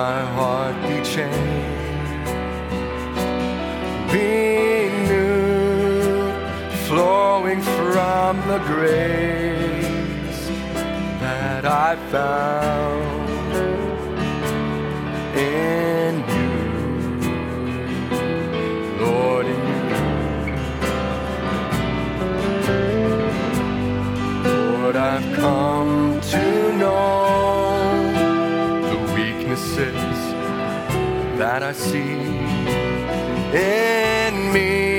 my heart be changed, be new, flowing from the grace that I found that I see in me.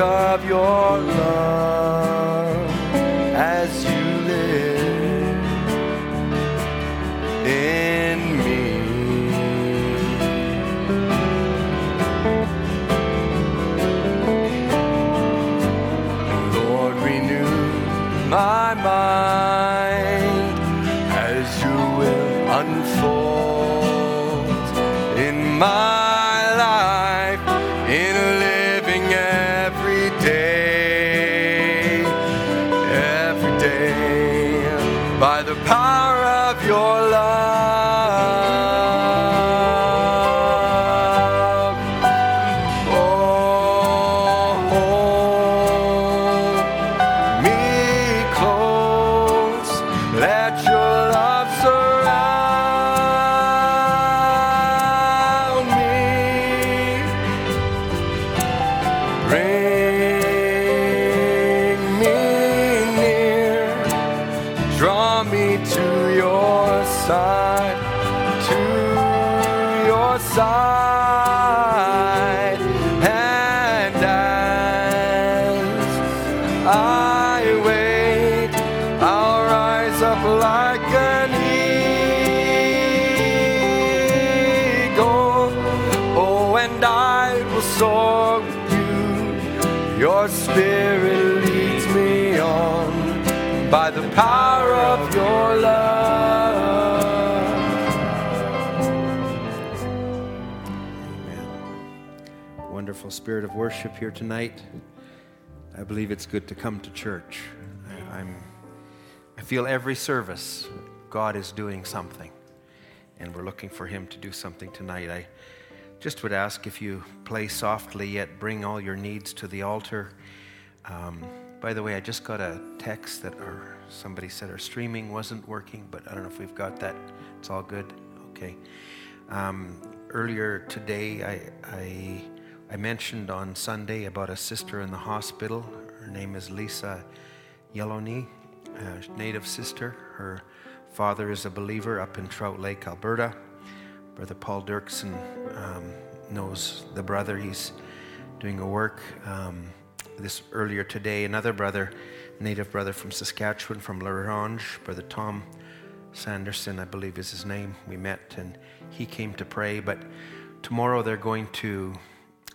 Of your love worship here tonight. I believe it's good to come to church. I, I'm, I feel every service God is doing something, and we're looking for Him to do something tonight. I just would ask if you play softly, yet bring all your needs to the altar. Um, by the way, I just got a text that our, somebody said our streaming wasn't working, but I don't know if we've got that. It's all good. Okay. Um, earlier today, I, I, I mentioned on Sunday about a sister in the hospital. Her name is Lisa Yeloni, a native sister. Her father is a believer up in Trout Lake, Alberta. Brother Paul Dirksen um, knows the brother. He's doing a work. Um, this earlier today, another brother, native brother from Saskatchewan, from La Ronge, Brother Tom Sanderson, I believe is his name. We met and he came to pray. But tomorrow they're going to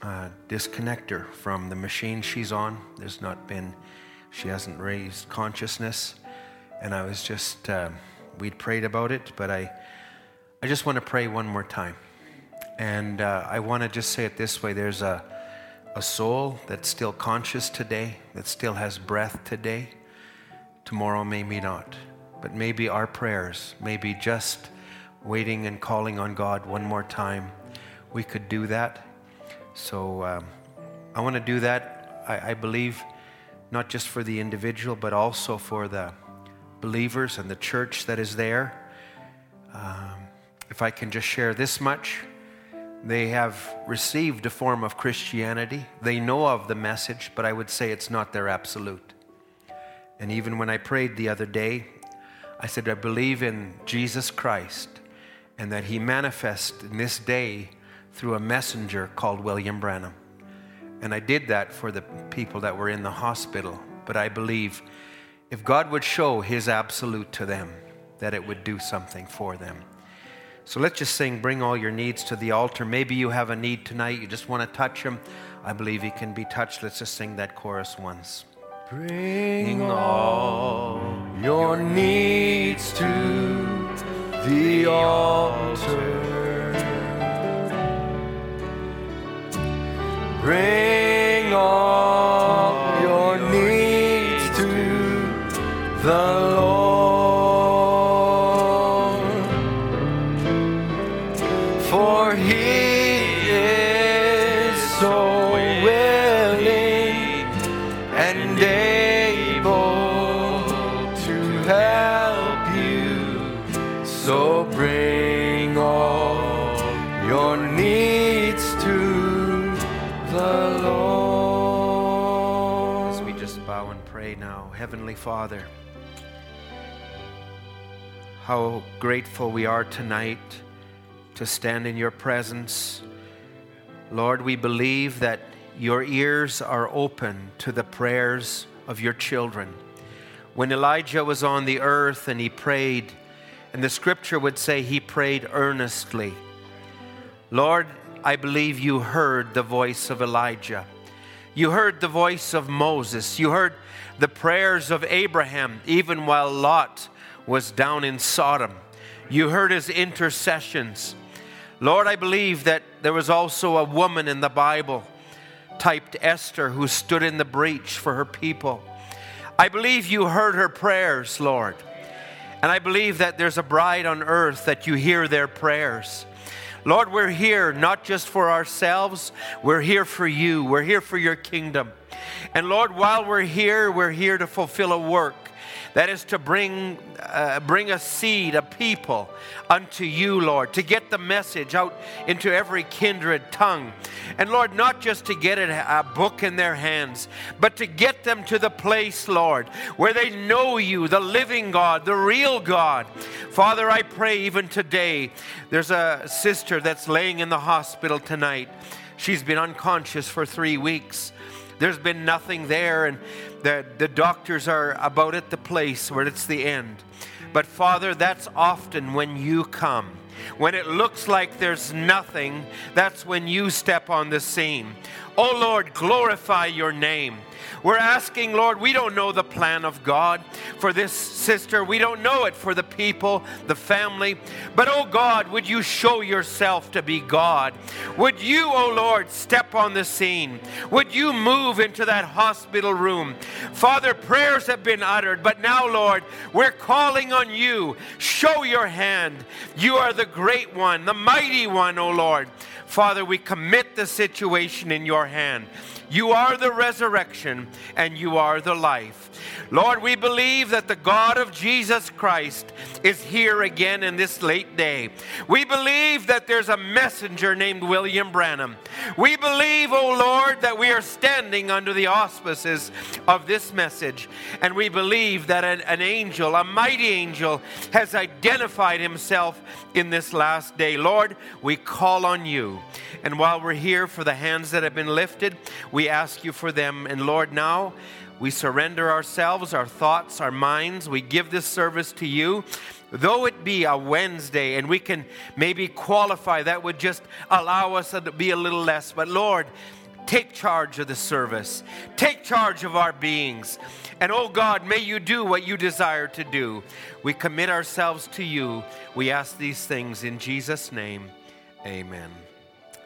uh, disconnect her from the machine she's on. There's not been, she hasn't raised consciousness. And I was just, uh, we'd prayed about it, but I, I just want to pray one more time. And uh, I want to just say it this way there's a, a soul that's still conscious today, that still has breath today. Tomorrow, maybe not. But maybe our prayers, maybe just waiting and calling on God one more time, we could do that. So um, I want to do that, I, I, believe, not just for the individual, but also for the believers and the church that is there. Um, if I can just share this much, they have received a form of Christianity. They know of the message, but I would say it's not their absolute. And even when I prayed the other day, I said, I believe in Jesus Christ and that he manifests in this day through a messenger called William Branham. And I did that for the people that were in the hospital. But I believe if God would show his absolute to them, that it would do something for them. So let's just sing, Bring All Your Needs to the Altar. Maybe you have a need tonight, you just want to touch him. I believe he can be touched. Let's just sing that chorus once. Bring all your needs to the altar. Bring all your needs to the Father, how grateful we are tonight to stand in your presence. Lord, we believe that your ears are open to the prayers of your children. When Elijah was on the earth and he prayed, and the scripture would say he prayed earnestly. Lord, I believe you heard the voice of Elijah. You heard the voice of Moses. You heard the prayers of Abraham, even while Lot was down in Sodom. You heard his intercessions. Lord, I believe that there was also a woman in the Bible typed Esther who stood in the breach for her people. I believe you heard her prayers, Lord. And I believe that there's a bride on earth that you hear their prayers. Lord, we're here not just for ourselves, we're here for you. We're here for your kingdom. And Lord, while we're here, we're here to fulfill a work. That is to bring, uh, bring a seed, a people unto you, Lord, to get the message out into every kindred tongue. And Lord, not just to get a book in their hands, but to get them to the place, Lord, where they know you, the living God, the real God. Father, I pray even today, there's a sister that's laying in the hospital tonight. She's been unconscious for three weeks. There's been nothing there, and the, the doctors are about at the place where it's the end. But Father, that's often when you come. When it looks like there's nothing, that's when you step on the scene. Oh Lord, glorify your name. We're asking, Lord, we don't know the plan of God for this sister. We don't know it for the people, the family. But, oh God, would you show yourself to be God? Would you, oh Lord, step on the scene? Would you move into that hospital room? Father, prayers have been uttered, but now, Lord, we're calling on you. Show your hand. You are the great one, the mighty one, oh Lord. Father, we commit the situation in your hand. You are the resurrection and you are the life. Lord, we believe that the God of Jesus Christ is here again in this late day. We believe that there's a messenger named William Branham. We believe, oh Lord, that we are standing under the auspices of this message. And we believe that an, an angel, a mighty angel, has identified himself in this last day. Lord, we call on you. And while we're here for the hands that have been lifted, we ask you for them. And Lord, now we surrender ourselves, our thoughts, our minds. We give this service to you. Though it be a Wednesday and we can maybe qualify, that would just allow us to be a little less. But Lord, take charge of the service, take charge of our beings. And oh God, may you do what you desire to do. We commit ourselves to you. We ask these things in Jesus' name. Amen.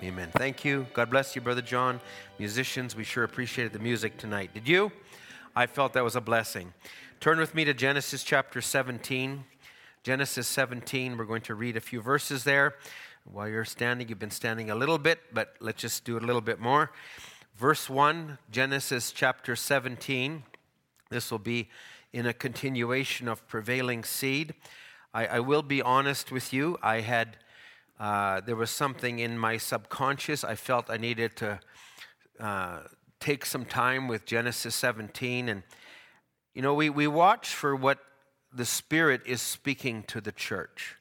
Amen. Thank you. God bless you, Brother John. Musicians, we sure appreciated the music tonight. Did you? I felt that was a blessing. Turn with me to Genesis chapter 17. Genesis 17, we're going to read a few verses there. While you're standing, you've been standing a little bit, but let's just do it a little bit more. Verse 1, Genesis chapter 17. This will be in a continuation of prevailing seed. I, I will be honest with you. I had, uh, there was something in my subconscious. I felt I needed to uh, take some time with Genesis 17. And, you know, we, we watch for what the Spirit is speaking to the church.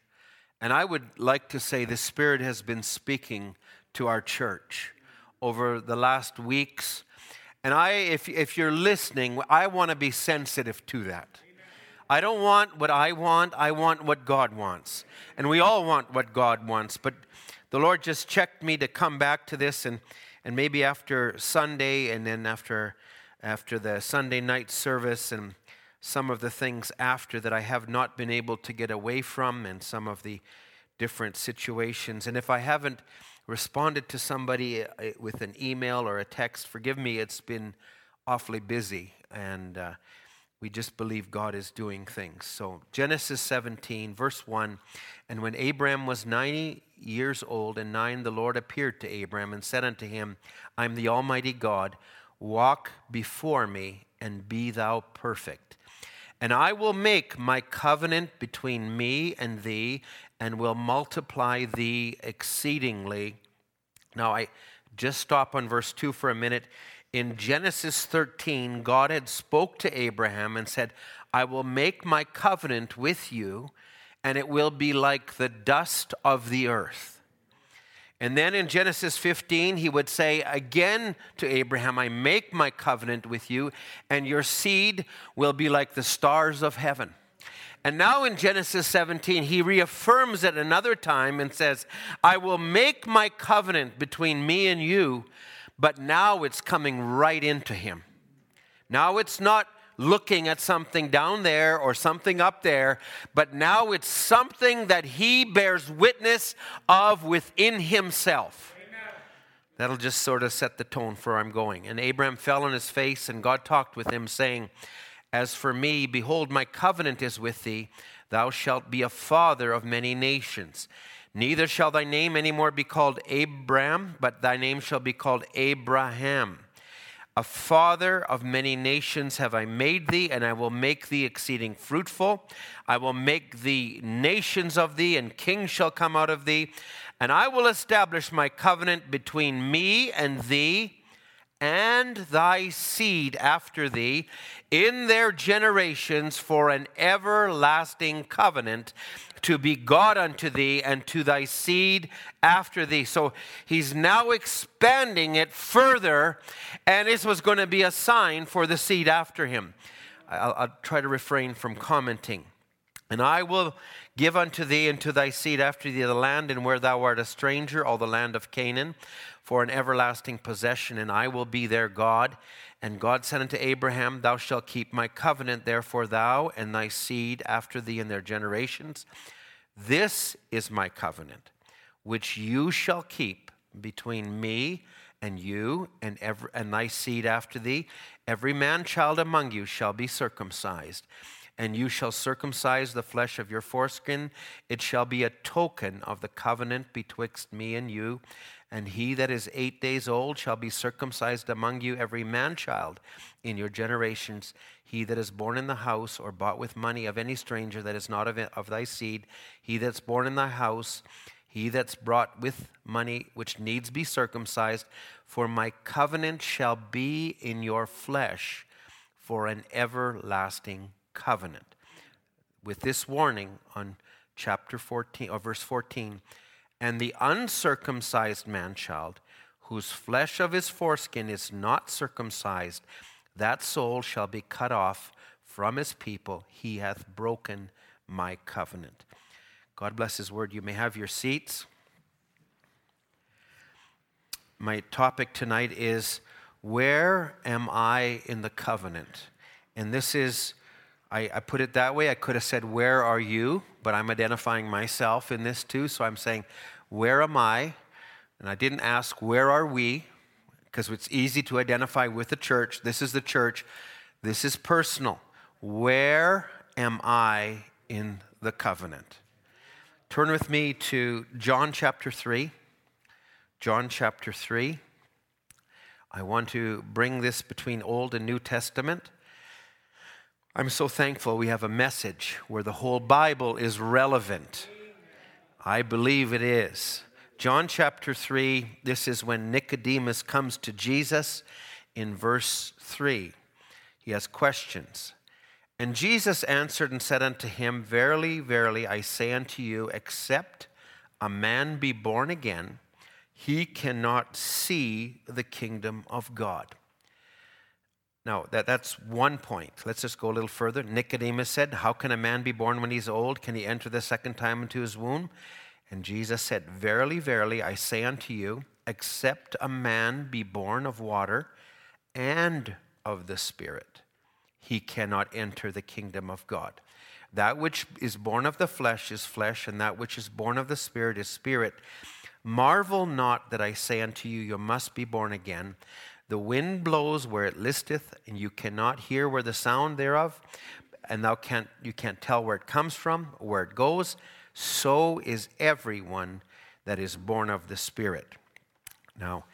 And I would like to say the Spirit has been speaking to our church over the last weeks. And I, if, if you're listening, I want to be sensitive to that. I don't want what I want, I want what God wants. And we all want what God wants. But the Lord just checked me to come back to this, and, and maybe after Sunday, and then after, after the Sunday night service, and some of the things after that I have not been able to get away from, and some of the different situations. And if I haven't responded to somebody uh, with an email or a text, forgive me, it's been awfully busy. And uh, we just believe God is doing things. So, Genesis 17, verse 1 And when Abram was 90 years old and nine, the Lord appeared to Abram and said unto him, I am the Almighty God. Walk before me and be thou perfect. And I will make my covenant between me and thee, and will multiply thee exceedingly. Now, I just stop on verse 2 for a minute. In Genesis 13, God had spoke to Abraham and said, I will make my covenant with you, and it will be like the dust of the earth. And then in Genesis 15, he would say again to Abraham, I make my covenant with you, and your seed will be like the stars of heaven. And now in Genesis 17, he reaffirms it another time and says, I will make my covenant between me and you, but now it's coming right into him. Now it's not looking at something down there or something up there, but now it's something that he bears witness of within himself. That'll just sort of set the tone for where I'm going. And Abraham fell on his face, and God talked with him, saying, As for me, behold, my covenant is with thee. Thou shalt be a father of many nations. Neither shall thy name any more be called Abram, but thy name shall be called Abraham a father of many nations have I made thee, and I will make thee exceeding fruitful. I will make thee nations of thee, and kings shall come out of thee. And I will establish my covenant between me and thee and thy seed after thee in their generations for an everlasting covenant to be God unto thee and to thy seed after thee. So he's now expanding it further, and this was going to be a sign for the seed after him. I'll, I'll try to refrain from commenting. And I will give unto thee and to thy seed after thee the land and where thou art a stranger, all the land of Canaan, for an everlasting possession, and I will be their God. And God said unto Abraham, Thou shalt keep my covenant, therefore thou and thy seed after thee in their generations. This is my covenant, which you shall keep between me and you and, every, and thy seed after thee. Every man child among you shall be circumcised, and you shall circumcise the flesh of your foreskin. It shall be a token of the covenant betwixt me and you. And he that is eight days old shall be circumcised among you, every man child in your generations. He that is born in the house or bought with money of any stranger that is not of, it, of thy seed, he that's born in thy house, he that's brought with money which needs be circumcised, for my covenant shall be in your flesh for an everlasting covenant. With this warning on chapter 14 or verse 14, and the uncircumcised man child, whose flesh of his foreskin is not circumcised, that soul shall be cut off from his people. He hath broken my covenant. God bless his word. You may have your seats. my topic tonight is Where am I in the covenant? And this is, I, I put it that way. I could have said, Where are you? But I'm identifying myself in this too. So I'm saying, Where am I? And I didn't ask, Where are we? Because it's easy to identify with the church. This is the church. This is personal. Where am I in the covenant? Turn with me to John chapter 3. John chapter 3. I want to bring this between Old and New Testament. I'm so thankful we have a message where the whole Bible is relevant. I believe it is. John chapter 3, this is when Nicodemus comes to Jesus in verse 3. He has questions. And Jesus answered and said unto him, Verily, verily, I say unto you, except a man be born again, he cannot see the kingdom of God. Now, that, that's one point. Let's just go a little further. Nicodemus said, How can a man be born when he's old? Can he enter the second time into his womb? And Jesus said, Verily, verily, I say unto you, except a man be born of water and of the Spirit, he cannot enter the kingdom of God. That which is born of the flesh is flesh, and that which is born of the Spirit is spirit. Marvel not that I say unto you, You must be born again. The wind blows where it listeth, and you cannot hear where the sound thereof, and thou can't, you can't tell where it comes from, where it goes. So is everyone that is born of the Spirit. Now,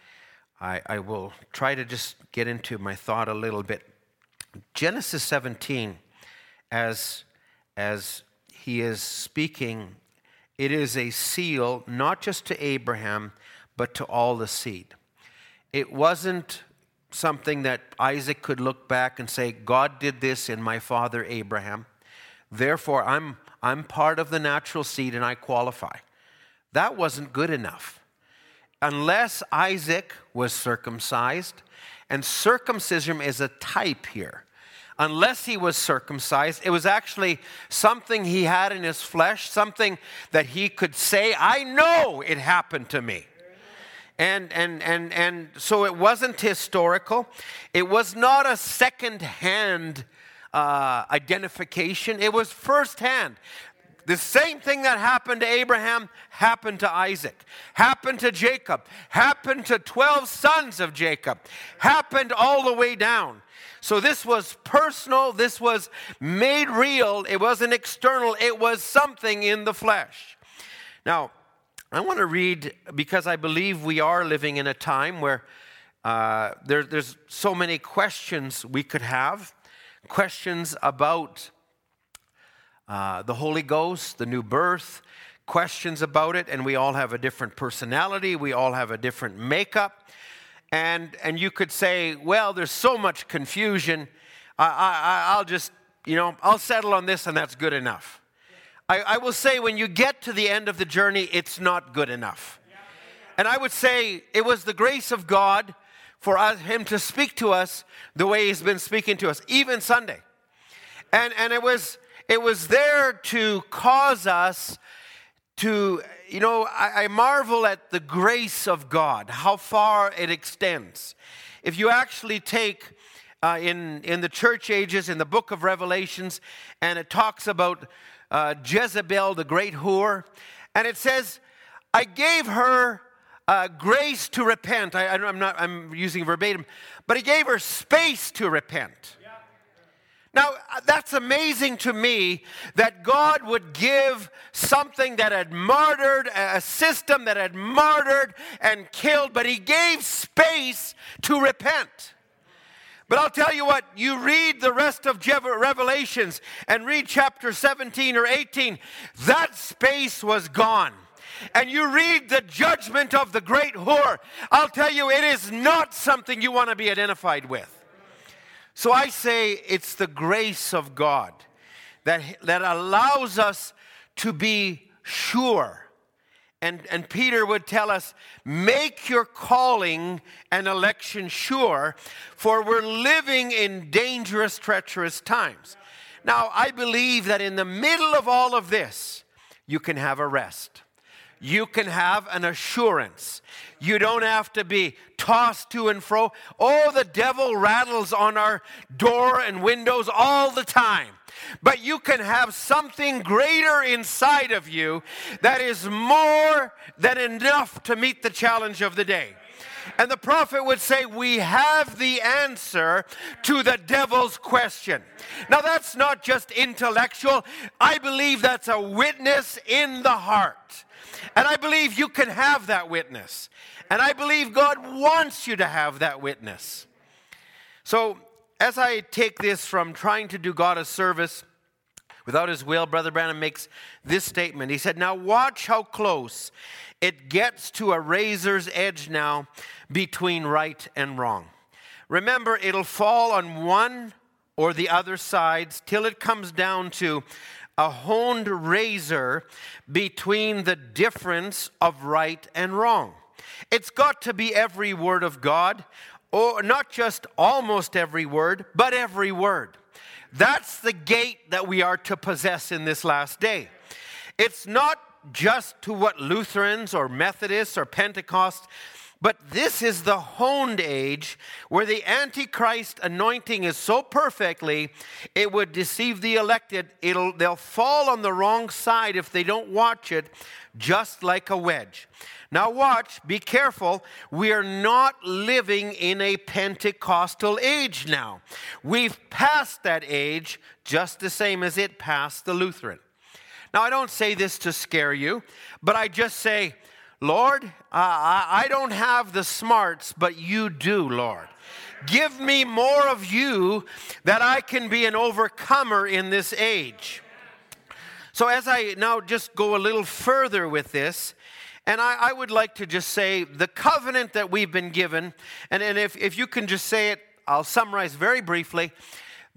I, I will try to just get into my thought a little bit. Genesis 17, as, as he is speaking it is a seal not just to Abraham, but to all the seed. It wasn't something that Isaac could look back and say, God did this in my father Abraham. Therefore, I'm, I'm part of the natural seed and I qualify. That wasn't good enough. Unless Isaac was circumcised, and circumcision is a type here unless he was circumcised. It was actually something he had in his flesh, something that he could say, I know it happened to me. And, and, and, and so it wasn't historical. It was not a second hand uh, identification, it was firsthand. The same thing that happened to Abraham happened to Isaac, happened to Jacob, happened to 12 sons of Jacob, happened all the way down. So this was personal, this was made real, it wasn't external, it was something in the flesh. Now, I want to read because I believe we are living in a time where uh, there, there's so many questions we could have questions about uh, the Holy Ghost, the new birth, questions about it, and we all have a different personality, we all have a different makeup. And, and you could say, well, there's so much confusion. I, I, I'll just, you know, I'll settle on this and that's good enough. I, I will say, when you get to the end of the journey, it's not good enough. And I would say it was the grace of God for us, Him to speak to us the way He's been speaking to us, even Sunday. And, and it, was, it was there to cause us to, you know, I, I, marvel at the grace of God, how far it extends. If you actually take uh, in, in the church ages, in the book of Revelations, and it talks about uh, Jezebel, the great whore, and it says, I gave her uh, grace to repent. I, I'm not, I'm using verbatim, but he gave her space to repent. Now, uh, that's amazing to me that God would give something that had martyred, a system that had martyred and killed, but He gave space to repent. But I'll tell you what, you read the rest of Revelations and read chapter 17 or 18, that space was gone and you read the judgment of the great whore, I'll tell you, it is not something you want to be identified with. So I say it's the grace of God that, that allows us to be sure. And, and Peter would tell us, make your calling and election sure, for we're living in dangerous, treacherous times. Now, I believe that in the middle of all of this, you can have a rest you can have an assurance. You don't have to be tossed to and fro. Oh, the devil rattles on our door and windows all the time. But you can have something greater inside of you that is more than enough to meet the challenge of the day. And the prophet would say, We have the answer to the devil's question. Now, that's not just intellectual, I believe that's a witness in the heart. And I believe you can have that witness. And I believe God wants you to have that witness. So, as I take this from trying to do God a service without his will, Brother Branham makes this statement. He said, Now watch how close it gets to a razor's edge now between right and wrong. Remember, it'll fall on one or the other sides till it comes down to a honed razor between the difference of right and wrong. It's got to be every word of God, or not just almost every word, but every word. That's the gate that we are to possess in this last day. It's not just to what Lutherans or Methodists or Pentecost, but this is the honed age where the Antichrist anointing is so perfectly, it would deceive the elected. It'll, they'll fall on the wrong side if they don't watch it, just like a wedge. Now, watch, be careful. We are not living in a Pentecostal age now. We've passed that age just the same as it passed the Lutheran. Now, I don't say this to scare you, but I just say, Lord, uh, I don't have the smarts, but you do, Lord. Give me more of you that I can be an overcomer in this age. So, as I now just go a little further with this, and I, I, would like to just say the covenant that we've been given, and, and if, if you can just say it, I'll summarize very briefly.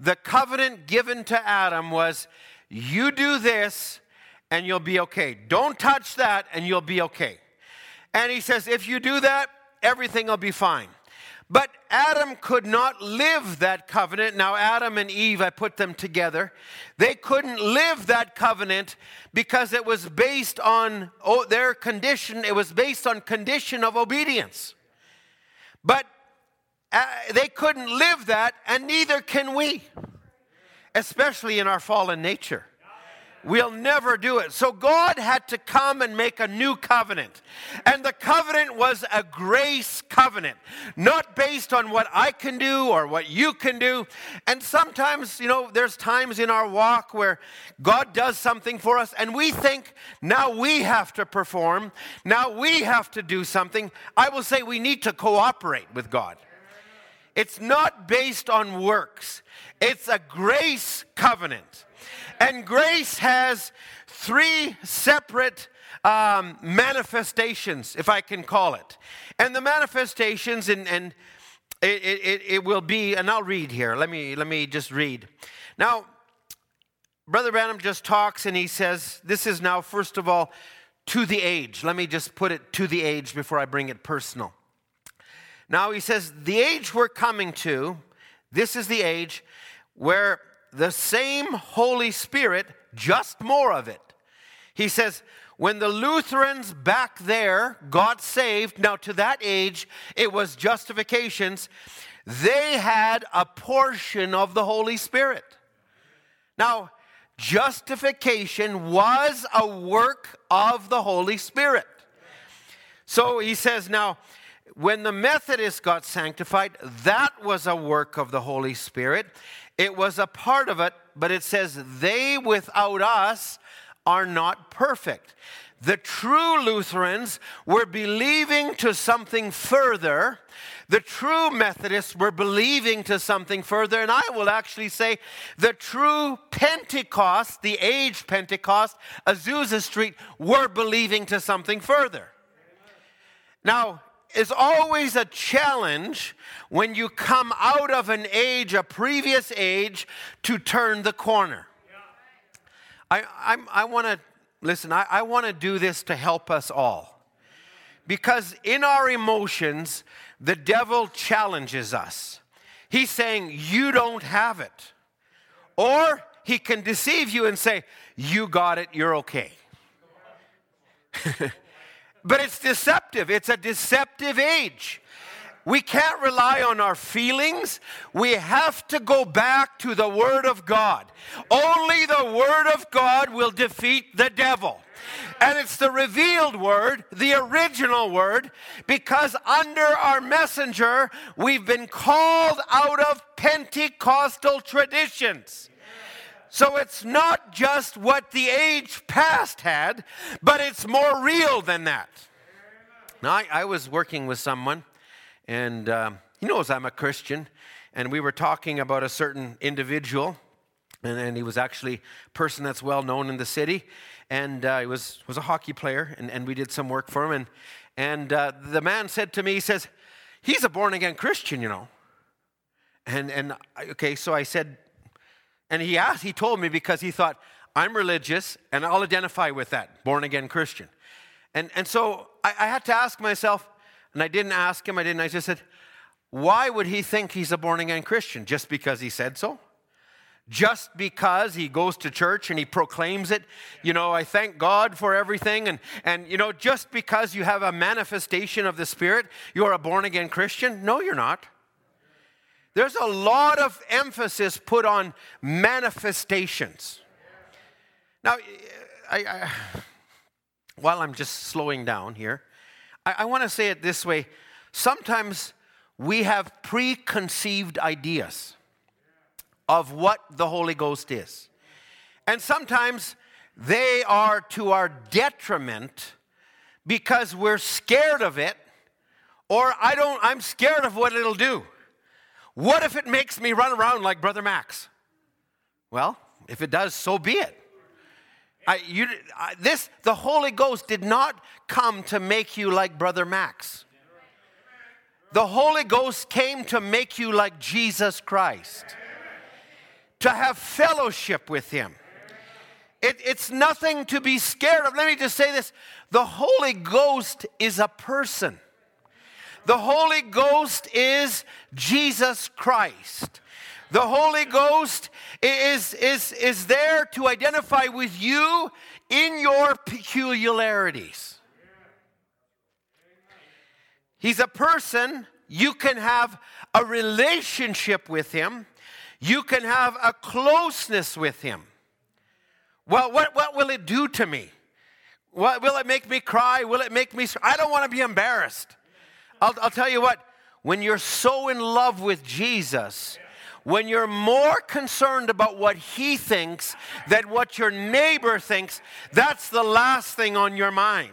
The covenant given to Adam was you do this, and you'll be okay. Don't touch that and you'll be okay. And he says, if you do that, everything will be fine. But Adam could not live that covenant. Now, Adam and Eve, I put them together. They couldn't live that covenant because it was based on oh, their condition, it was based on condition of obedience. But uh, they couldn't live that, and neither can we, especially in our fallen nature. We'll never do it. So God had to come and make a new covenant. And the covenant was a grace covenant, not based on what I can do or what you can do. And sometimes, you know, there's times in our walk where God does something for us and we think now we have to perform, now we have to do something. I will say we need to cooperate with God. It's not based on works, it's a grace covenant. And grace has three separate um, manifestations, if I can call it. And the manifestations, and, and it, it, it will be, and I'll read here. Let me, let me just read. Now, Brother Branham just talks and he says, This is now, first of all, to the age. Let me just put it to the age before I bring it personal. Now, he says, The age we're coming to, this is the age where the same Holy Spirit, just more of it. He says, when the Lutherans back there got saved, now to that age, it was justifications, they had a portion of the Holy Spirit. Now, justification was a work of the Holy Spirit. So he says, now, when the Methodists got sanctified, that was a work of the Holy Spirit. It was a part of it, but it says, they without us are not perfect. The true Lutherans were believing to something further. The true Methodists were believing to something further. And I will actually say the true Pentecost, the age Pentecost, Azusa Street, were believing to something further. Now, is always a challenge when you come out of an age, a previous age, to turn the corner. I, I'm, i want to, listen, I, I want to do this to help us all. Because in our emotions, the devil challenges us. He's saying, You don't have it. Or he can deceive you and say, You got it, you're okay. But it's deceptive. It's a deceptive age. We can't rely on our feelings. We have to go back to the Word of God. Only the Word of God will defeat the devil. And it's the revealed Word, the original Word, because under our messenger, we've been called out of Pentecostal traditions. So it's not just what the age past had, but it's more real than that. Now, I, I was working with someone, and uh, he knows I'm a Christian, and we were talking about a certain individual, and, and he was actually a person that's well known in the city, and uh, he was, was a hockey player, and, and we did some work for him, and, and uh, the man said to me, he says, he's a born-again Christian, you know. And, and okay, so I said, and he asked, he told me because he thought, I'm religious and I'll identify with that, born again Christian. And, and so I, I, had to ask myself, and I didn't ask him, I didn't, I just said, why would he think he's a born again Christian? Just because he said so? Just because he goes to church and he proclaims it, you know, I thank God for everything. And, and, you know, just because you have a manifestation of the Spirit, you're a born again Christian? No, you're not. There's a lot of emphasis put on manifestations. Now, I, I, while I'm just slowing down here, I, I want to say it this way. Sometimes we have preconceived ideas of what the Holy Ghost is. And sometimes they are to our detriment because we're scared of it or I don't I'm scared of what it'll do. What if it makes me run around like Brother Max? Well, if it does, so be it. I, you, I, this, the Holy Ghost did not come to make you like Brother Max. The Holy Ghost came to make you like Jesus Christ, to have fellowship with Him. It, it's nothing to be scared of. Let me just say this the Holy Ghost is a person. The Holy Ghost is Jesus Christ. The Holy Ghost is, is, is there to identify with you in your peculiarities. He's a person, you can have a relationship with him, you can have a closeness with him. Well, what, what will it do to me? What, will it make me cry? Will it make me? I don't want to be embarrassed. I'll, I'll tell you what, when you're so in love with Jesus, when you're more concerned about what he thinks than what your neighbor thinks, that's the last thing on your mind.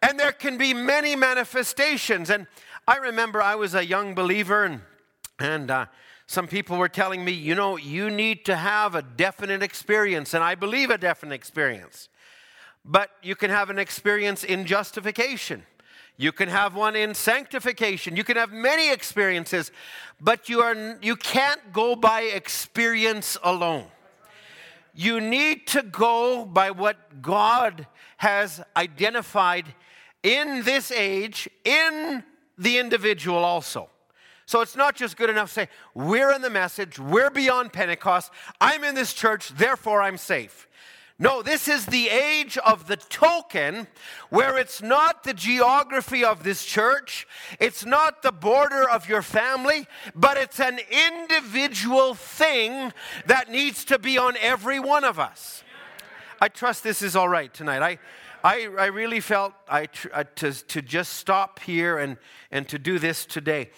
And there can be many manifestations. And I remember I was a young believer, and, and uh, some people were telling me, you know, you need to have a definite experience. And I believe a definite experience. But you can have an experience in justification. You can have one in sanctification. You can have many experiences, but you, are, you can't go by experience alone. You need to go by what God has identified in this age, in the individual also. So it's not just good enough to say, we're in the message, we're beyond Pentecost, I'm in this church, therefore I'm safe. No, this is the age of the token where it's not the geography of this church, it's not the border of your family, but it's an individual thing that needs to be on every one of us. I trust this is all right tonight. I, I, I really felt I, uh, to, to just stop here and, and to do this today.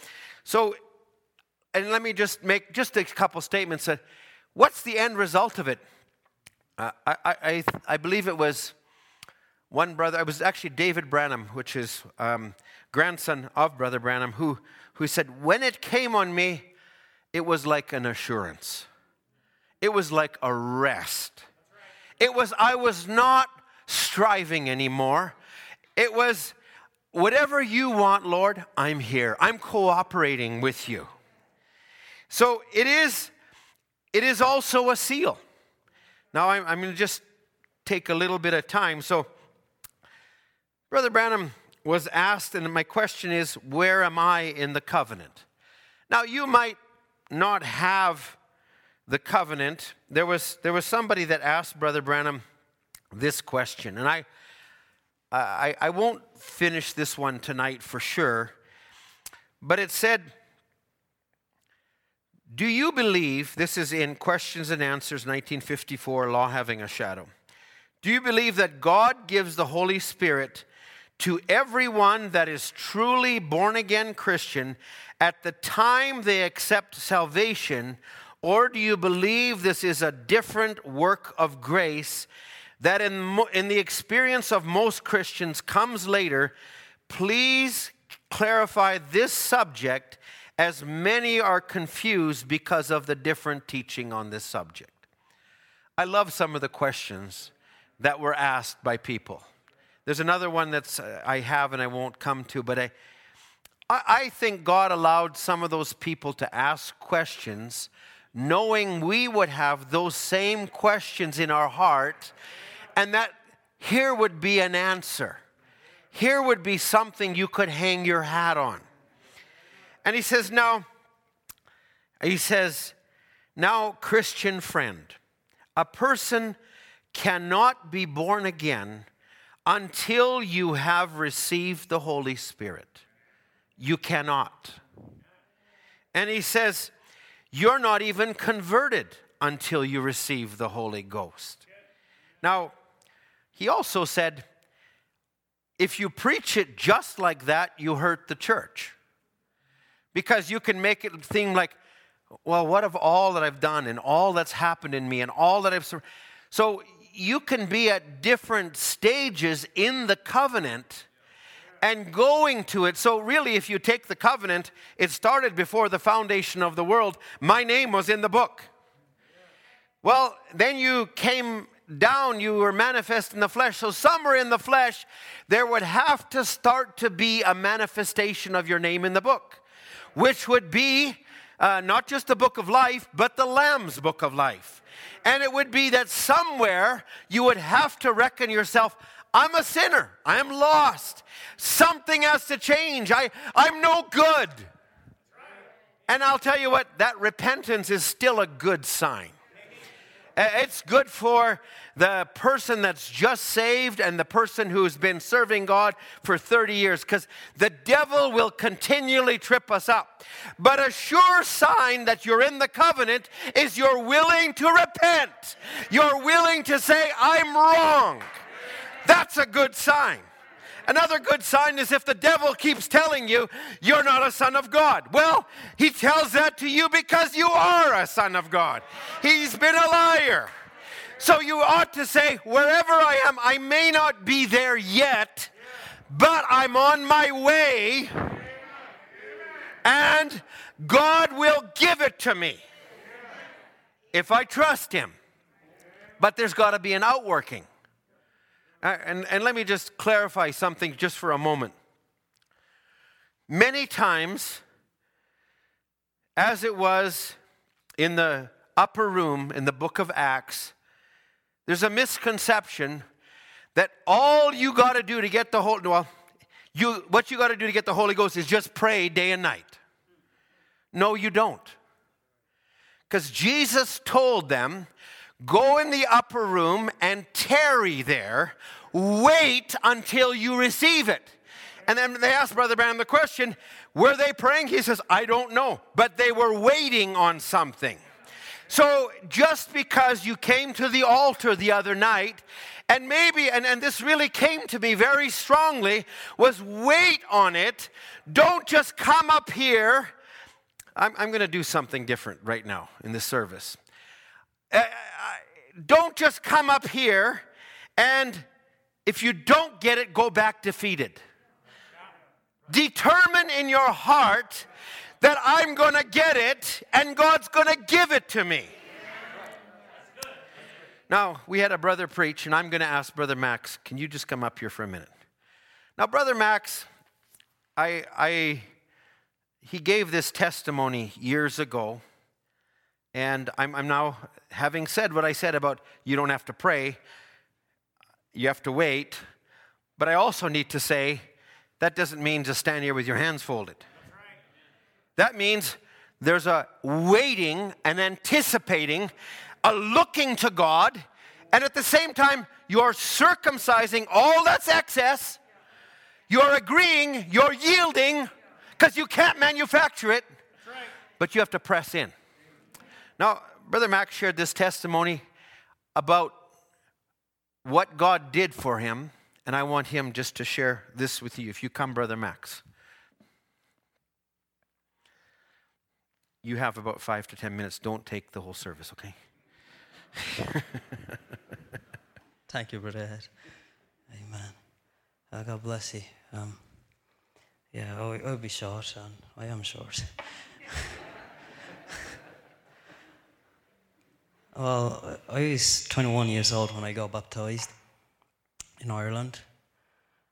So, and let me just make just a couple statements. That, what's the end result of it? Uh, I, I, I believe it was one brother, it was actually David Branham, which is um, grandson of Brother Branham, who, who said, When it came on me, it was like an assurance. It was like a rest. It was, I was not striving anymore. It was, whatever you want, Lord, I'm here. I'm cooperating with you. So it is, it is also a seal. Now, I'm, I'm going to just take a little bit of time. So, Brother Branham was asked, and my question is, where am I in the covenant? Now, you might not have the covenant. There was, there was somebody that asked Brother Branham this question, and I, I, I won't finish this one tonight for sure, but it said, Do you believe, this is in Questions and Answers 1954, Law Having a Shadow. Do you believe that God gives the Holy Spirit to everyone that is truly born again Christian at the time they accept salvation? Or do you believe this is a different work of grace that, in, in the experience of most Christians, comes later? Please clarify this subject as many are confused because of the different teaching on this subject. I love some of the questions that were asked by people. There's another one that uh, I have and I won't come to, but I, I think God allowed some of those people to ask questions knowing we would have those same questions in our heart and that here would be an answer. Here would be something you could hang your hat on. And he says, Now, he says, Now, Christian friend, a person cannot be born again until you have received the Holy Spirit. You cannot. And he says, You're not even converted until you receive the Holy Ghost. Now, he also said, If you preach it just like that, you hurt the church. Because you can make it seem like, well, what of all that I've done and all that's happened in me and all that I've. So you can be at different stages in the covenant and going to it. So, really, if you take the covenant, it started before the foundation of the world. My name was in the book. Well, then you came down, you were manifest in the flesh. So, somewhere in the flesh, there would have to start to be a manifestation of your name in the book, which would be uh, not just the book of life, but the Lamb's book of life. And it would be that somewhere you would have to reckon yourself, I'm a sinner. I am lost. Something has to change. I, I'm no good. And I'll tell you what, that repentance is still a good sign. It's good for the person that's just saved and the person who's been serving God for 30 years because the devil will continually trip us up. But a sure sign that you're in the covenant is you're willing to repent. You're willing to say, I'm wrong. That's a good sign. Another good sign is if the devil keeps telling you you're not a son of God. Well, he tells that to you because you are a son of God. He's been a liar. So you ought to say, wherever I am, I may not be there yet, but I'm on my way, and God will give it to me if I trust Him. But there's got to be an outworking. Uh, and, and let me just clarify something just for a moment. Many times, as it was in the upper room in the book of Acts, there's a misconception that all you got to do to get the Holy well, you what you got to do to get the Holy Ghost is just pray day and night. No, you don't. Because Jesus told them, go in the upper room and tarry there, wait until you receive it. And then they asked Brother Branham the question, were they praying? He says, I don't know, but they were waiting on something. So just because you came to the altar the other night, and maybe, and, and this really came to me very strongly, was wait on it. Don't just come up here. I'm, I'm going to do something different right now in this service. Uh, uh, don't just come up here and if you don't get it, go back defeated. Determine in your heart that I'm going to get it and God's going to give it to me. Now, we had a brother preach, and I'm going to ask Brother Max, can you just come up here for a minute? Now, Brother Max, I, I, he gave this testimony years ago, and I'm, I'm now, having said what I said about you don't have to pray, you have to wait, but I also need to say that doesn't mean just stand here with your hands folded. That means there's a waiting and anticipating, a looking to God, And at the same time, you're circumcising all that's excess. You're agreeing, you're yielding, because you can't manufacture it, but you have to press in. Now, Brother Max shared this testimony about what God did for him, and I want him just to share this with you. If you come, Brother Max. You have about five to ten minutes. Don't take the whole service, okay? Thank you, Brother Ed. Amen. Uh, God bless you. Um, yeah, I'll, I'll be short, and I am short. well, I was 21 years old when I got baptized in Ireland.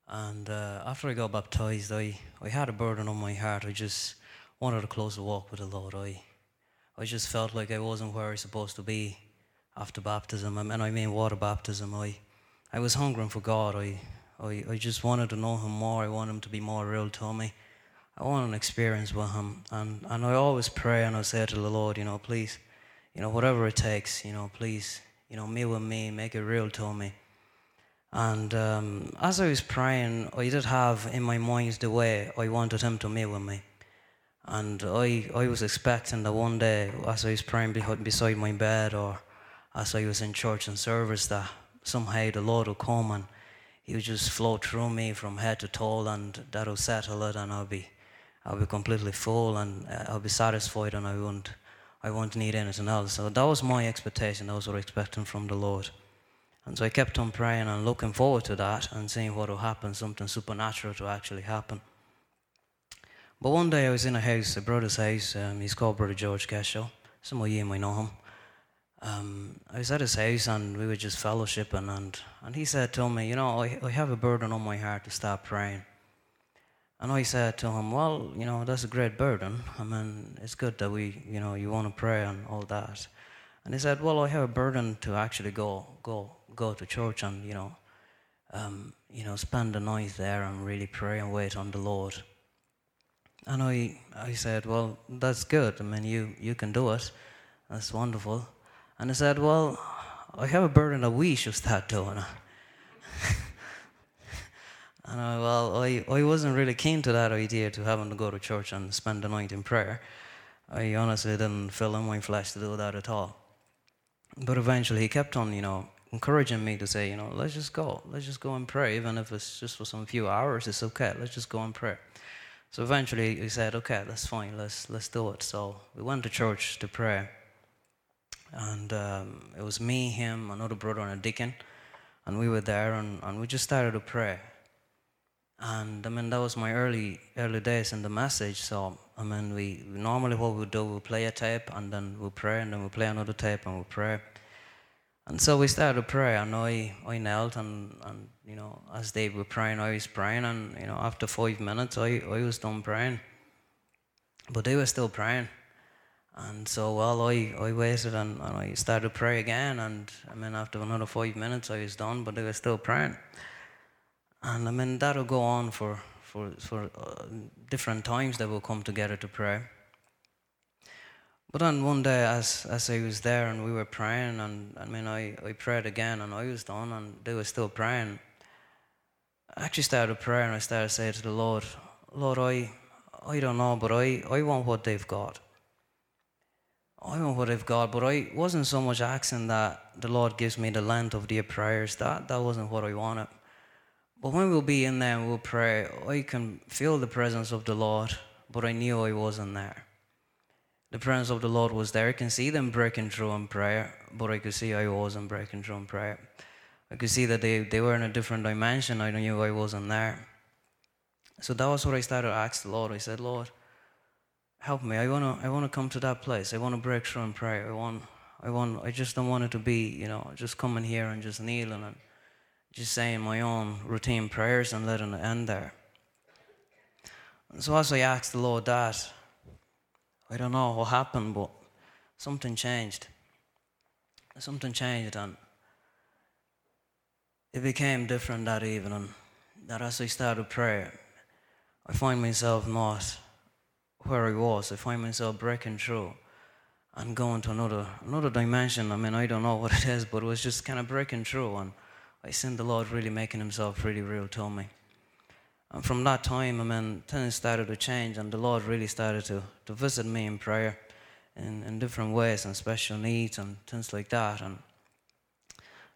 And uh, after I got baptized, I, I had a burden on my heart. I just wanted to close the walk with the Lord. I, I just felt like I wasn't where I was supposed to be after baptism. And I mean water baptism. I, I was hungering for God. I, I, I just wanted to know Him more. I wanted Him to be more real to me. I wanted an experience with Him. And, and I always pray and I say to the Lord, you know, please, you know, whatever it takes, you know, please, you know, me with me, make it real to me. And um, as I was praying, I did have in my mind the way I wanted Him to meet with me. And I, I was expecting that one day, as I was praying beside my bed or as I was in church and service, that somehow the Lord would come and He would just flow through me from head to toe, and that'll settle it, and I'll be, I'll be completely full, and uh, I'll be satisfied, and I won't, I won't need anything else. So that was my expectation. That was what I was expecting from the Lord. And so I kept on praying and looking forward to that and seeing what will happen, something supernatural to actually happen. But one day I was in a house, a brother's house. Um, he's called Brother George Gesho. Some of you might know him. Um, I was at his house and we were just fellowshipping, and, and he said to me, You know, I, I have a burden on my heart to start praying. And I said to him, Well, you know, that's a great burden. I mean, it's good that we, you know, you want to pray and all that. And he said, Well, I have a burden to actually go, go, go to church and, you know, um, you know, spend the night there and really pray and wait on the Lord. And I, I said, Well, that's good. I mean, you, you can do it. That's wonderful. And he said, Well, I have a burden that we should start doing. and I, well, I, I wasn't really keen to that idea to having to go to church and spend the night in prayer. I honestly didn't feel in my flesh to do that at all. But eventually he kept on, you know, encouraging me to say, you know, let's just go. Let's just go and pray. Even if it's just for some few hours, it's okay. Let's just go and pray. So eventually he said, okay, that's fine. Let's, let's do it. So we went to church to pray. And um, it was me, him, another brother, and a deacon. And we were there and, and we just started to pray. And I mean, that was my early early days in the message. So, I mean, we normally what we do, we play a tape and then we pray, and then we play another tape and we pray. And so we started to pray, and I, I knelt, and, and you know, as they were praying, I was praying, and you know, after five minutes, I, I was done praying. But they were still praying. And so, well, I, I waited and, and I started to pray again. And I mean, after another five minutes, I was done, but they were still praying. And I mean, that'll go on for, for, for uh, different times that we'll come together to pray. But then one day, as, as I was there and we were praying, and I mean, I, I prayed again and I was done and they were still praying. I actually started praying and I started saying to the Lord, Lord, I, I don't know, but I, I want what they've got. I want what they've got, but I wasn't so much asking that the Lord gives me the length of their prayers. That, that wasn't what I wanted. But when we'll be in there and we'll pray, I can feel the presence of the Lord, but I knew I wasn't there the presence of the Lord was there. I can see them breaking through in prayer, but I could see I wasn't breaking through in prayer. I could see that they, they were in a different dimension. I knew I wasn't there. So that was what I started to ask the Lord. I said, Lord, help me. I wanna I wanna come to that place. I wanna break through in prayer. I want I want I just don't want it to be, you know, just coming here and just kneeling and just saying my own routine prayers and letting it end there. And so as I asked the Lord that, I don't know what happened, but something changed. Something changed, and it became different that evening. That as I started prayer, I find myself not where I was. I find myself breaking through. and going to another another dimension. I mean, I don't know what it is, but it was just kind of breaking through, and I seen the Lord really making Himself really real to me. And from that time, I mean, things started to change, and the Lord really started to, to visit me in prayer in, in different ways and special needs and things like that. And,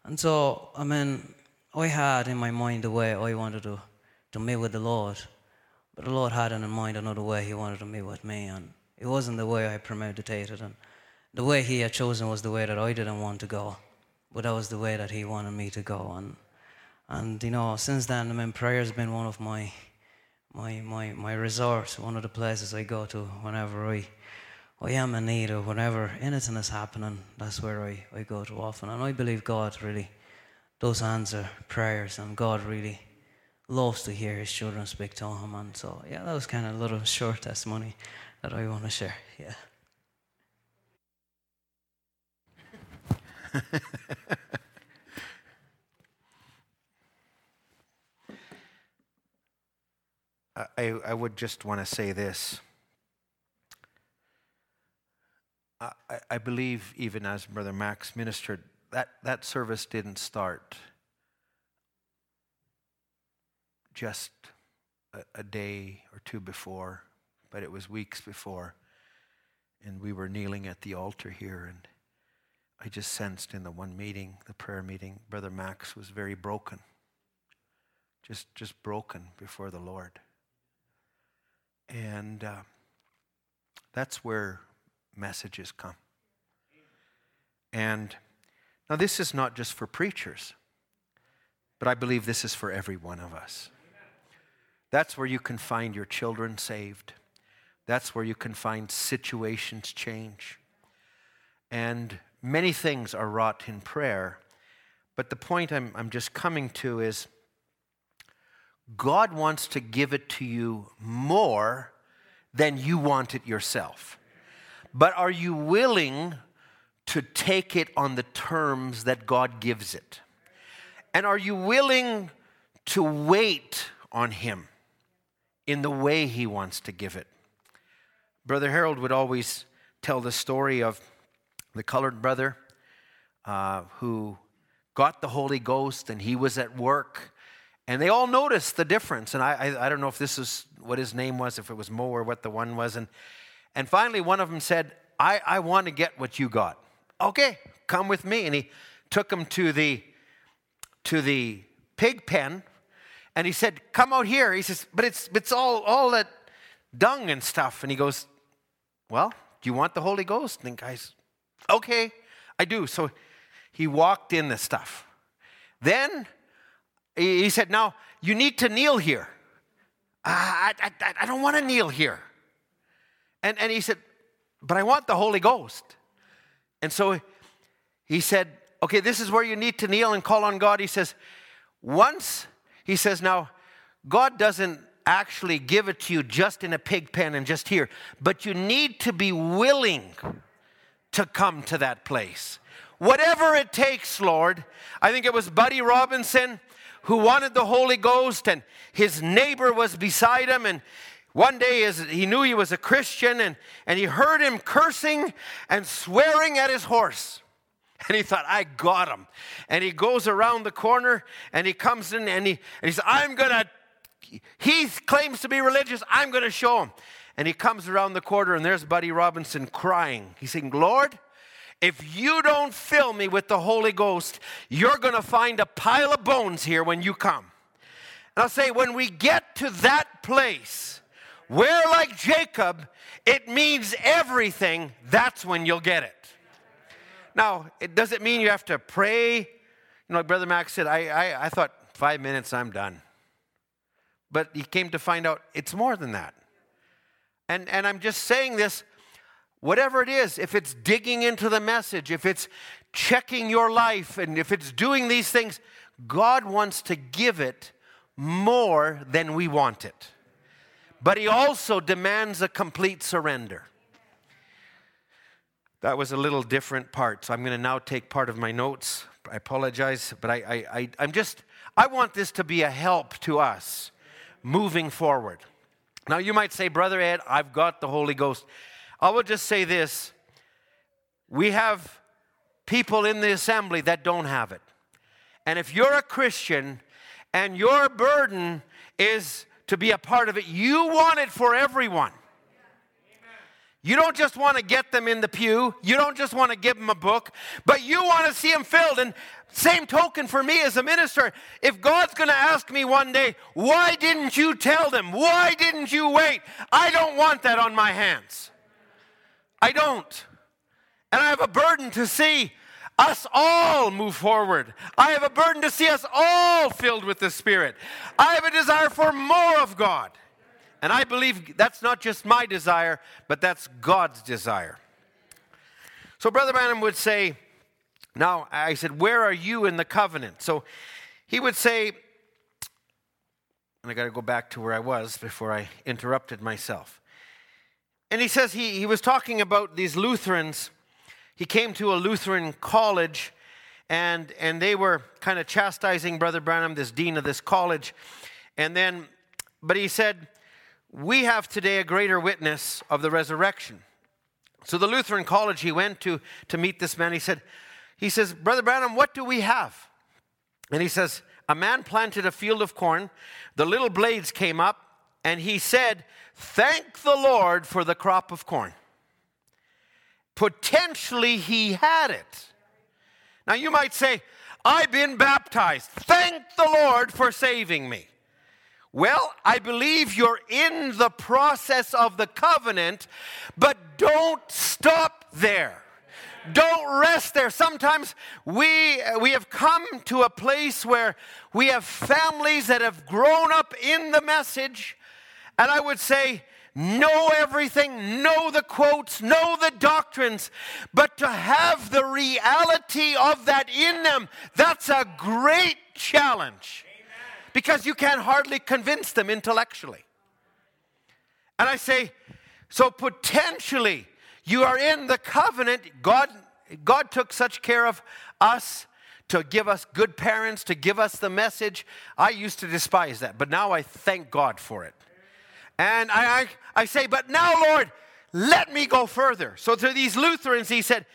and so, I mean, I had in my mind the way I wanted to, to meet with the Lord, but the Lord had in mind another way He wanted to meet with me, and it wasn't the way I premeditated. And the way He had chosen was the way that I didn't want to go, but that was the way that He wanted me to go. And and you know, since then, I mean, prayer has been one of my my my my resorts, one of the places I go to whenever I I am in need or whenever anything is happening. That's where I, I go to often, and I believe God really does answer prayers, and God really loves to hear His children speak to Him. And so, yeah, that was kind of a little short testimony that I want to share. Yeah. I, I would just want to say this. I, I believe, even as Brother Max ministered, that, that service didn't start just a, a day or two before, but it was weeks before. And we were kneeling at the altar here, and I just sensed in the one meeting, the prayer meeting, Brother Max was very broken. Just, just broken before the Lord. And uh, that's where messages come. And now, this is not just for preachers, but I believe this is for every one of us. That's where you can find your children saved. That's where you can find situations change. And many things are wrought in prayer. But the point I'm, I'm just coming to is God wants to give it to you more than you want it yourself. But are you willing to take it on the terms that God gives it? And are you willing to wait on Him in the way He wants to give it? Brother Harold would always tell the story of the colored brother uh, who got the Holy Ghost and he was at work and they all noticed the difference. And I, I, I, don't know if this is what his name was, if it was Mo or what the one was. And, and finally, one of them said, I, I want to get what you got. Okay, come with me. And he took him to the, to the pig pen. And he said, Come out here. He says, But it's, it's all, all that dung and stuff. And he goes, Well, do you want the Holy Ghost? And the guy's, Okay, I do. So he walked in the stuff. Then he said, Now, you need to kneel here. Ah, I, I, I don't want to kneel here. And, and he said, But I want the Holy Ghost. And so he said, Okay, this is where you need to kneel and call on God. He says, Once, he says, Now, God doesn't actually give it to you just in a pig pen and just here, but you need to be willing to come to that place. Whatever it takes, Lord. I think it was Buddy Robinson who wanted the Holy Ghost, and his neighbor was beside him. And one day, as he knew he was a Christian, and, and he heard him cursing and swearing at his horse. And he thought, I got him. And he goes around the corner and he comes in and he, and he says, I'm going to, he claims to be religious, I'm going to show him. And he comes around the corner and there's Buddy Robinson crying. He's saying, Lord, if you don't fill me with the Holy Ghost, you're going to find a pile of bones here when you come. And I'll say, when we get to that place where, like Jacob, it means everything, that's when you'll get it. Now, it doesn't mean you have to pray. You know, like Brother Max said, I, I, I thought five minutes, I'm done. But he came to find out it's more than that. And, and I'm just saying this Whatever it is, if it's digging into the message, if it's checking your life, and if it's doing these things, God wants to give it more than we want it. But He also demands a complete surrender. That was a little different part, so I'm going to now take part of my notes. I apologize, but I, I, I, I'm just, I want this to be a help to us moving forward. Now, you might say, Brother Ed, I've got the Holy Ghost. I will just say this we have people in the assembly that don't have it. And if you're a Christian and your burden is to be a part of it, you want it for everyone. You don't just want to get them in the pew. You don't just want to give them a book, but you want to see them filled. And same token for me as a minister. If God's going to ask me one day, why didn't you tell them? Why didn't you wait? I don't want that on my hands. I don't. And I have a burden to see us all move forward. I have a burden to see us all filled with the Spirit. I have a desire for more of God. And I believe that's not just my desire, but that's God's desire. So Brother Branham would say, now I said, Where are you in the covenant? So he would say, and I got to go back to where I was before I interrupted myself. And he says he, he was talking about these Lutherans. He came to a Lutheran college, and, and they were kind of chastising Brother Branham, this dean of this college. And then, but he said, we have today a greater witness of the resurrection. So the Lutheran college he went to to meet this man, he said, he says, Brother Branham, what do we have? And he says, a man planted a field of corn, the little blades came up, and he said, Thank the Lord for the crop of corn. Potentially he had it. Now you might say, I've been baptized. Thank the Lord for saving me. Well, I believe you're in the process of the covenant, but don't stop there. Don't rest there. Sometimes we, we have come to a place where we have families that have grown up in the message, and I would say, know everything, know the quotes, know the doctrines, but to have the reality of that in them, that's a great challenge because you can hardly convince them intellectually. And I say, so potentially you are in the covenant. God, God took such care of us to give us good parents, to give us the message. I used to despise that, but now I thank God for it. And I, I, I say, but now, Lord, let me go further. So to these Lutherans, he said,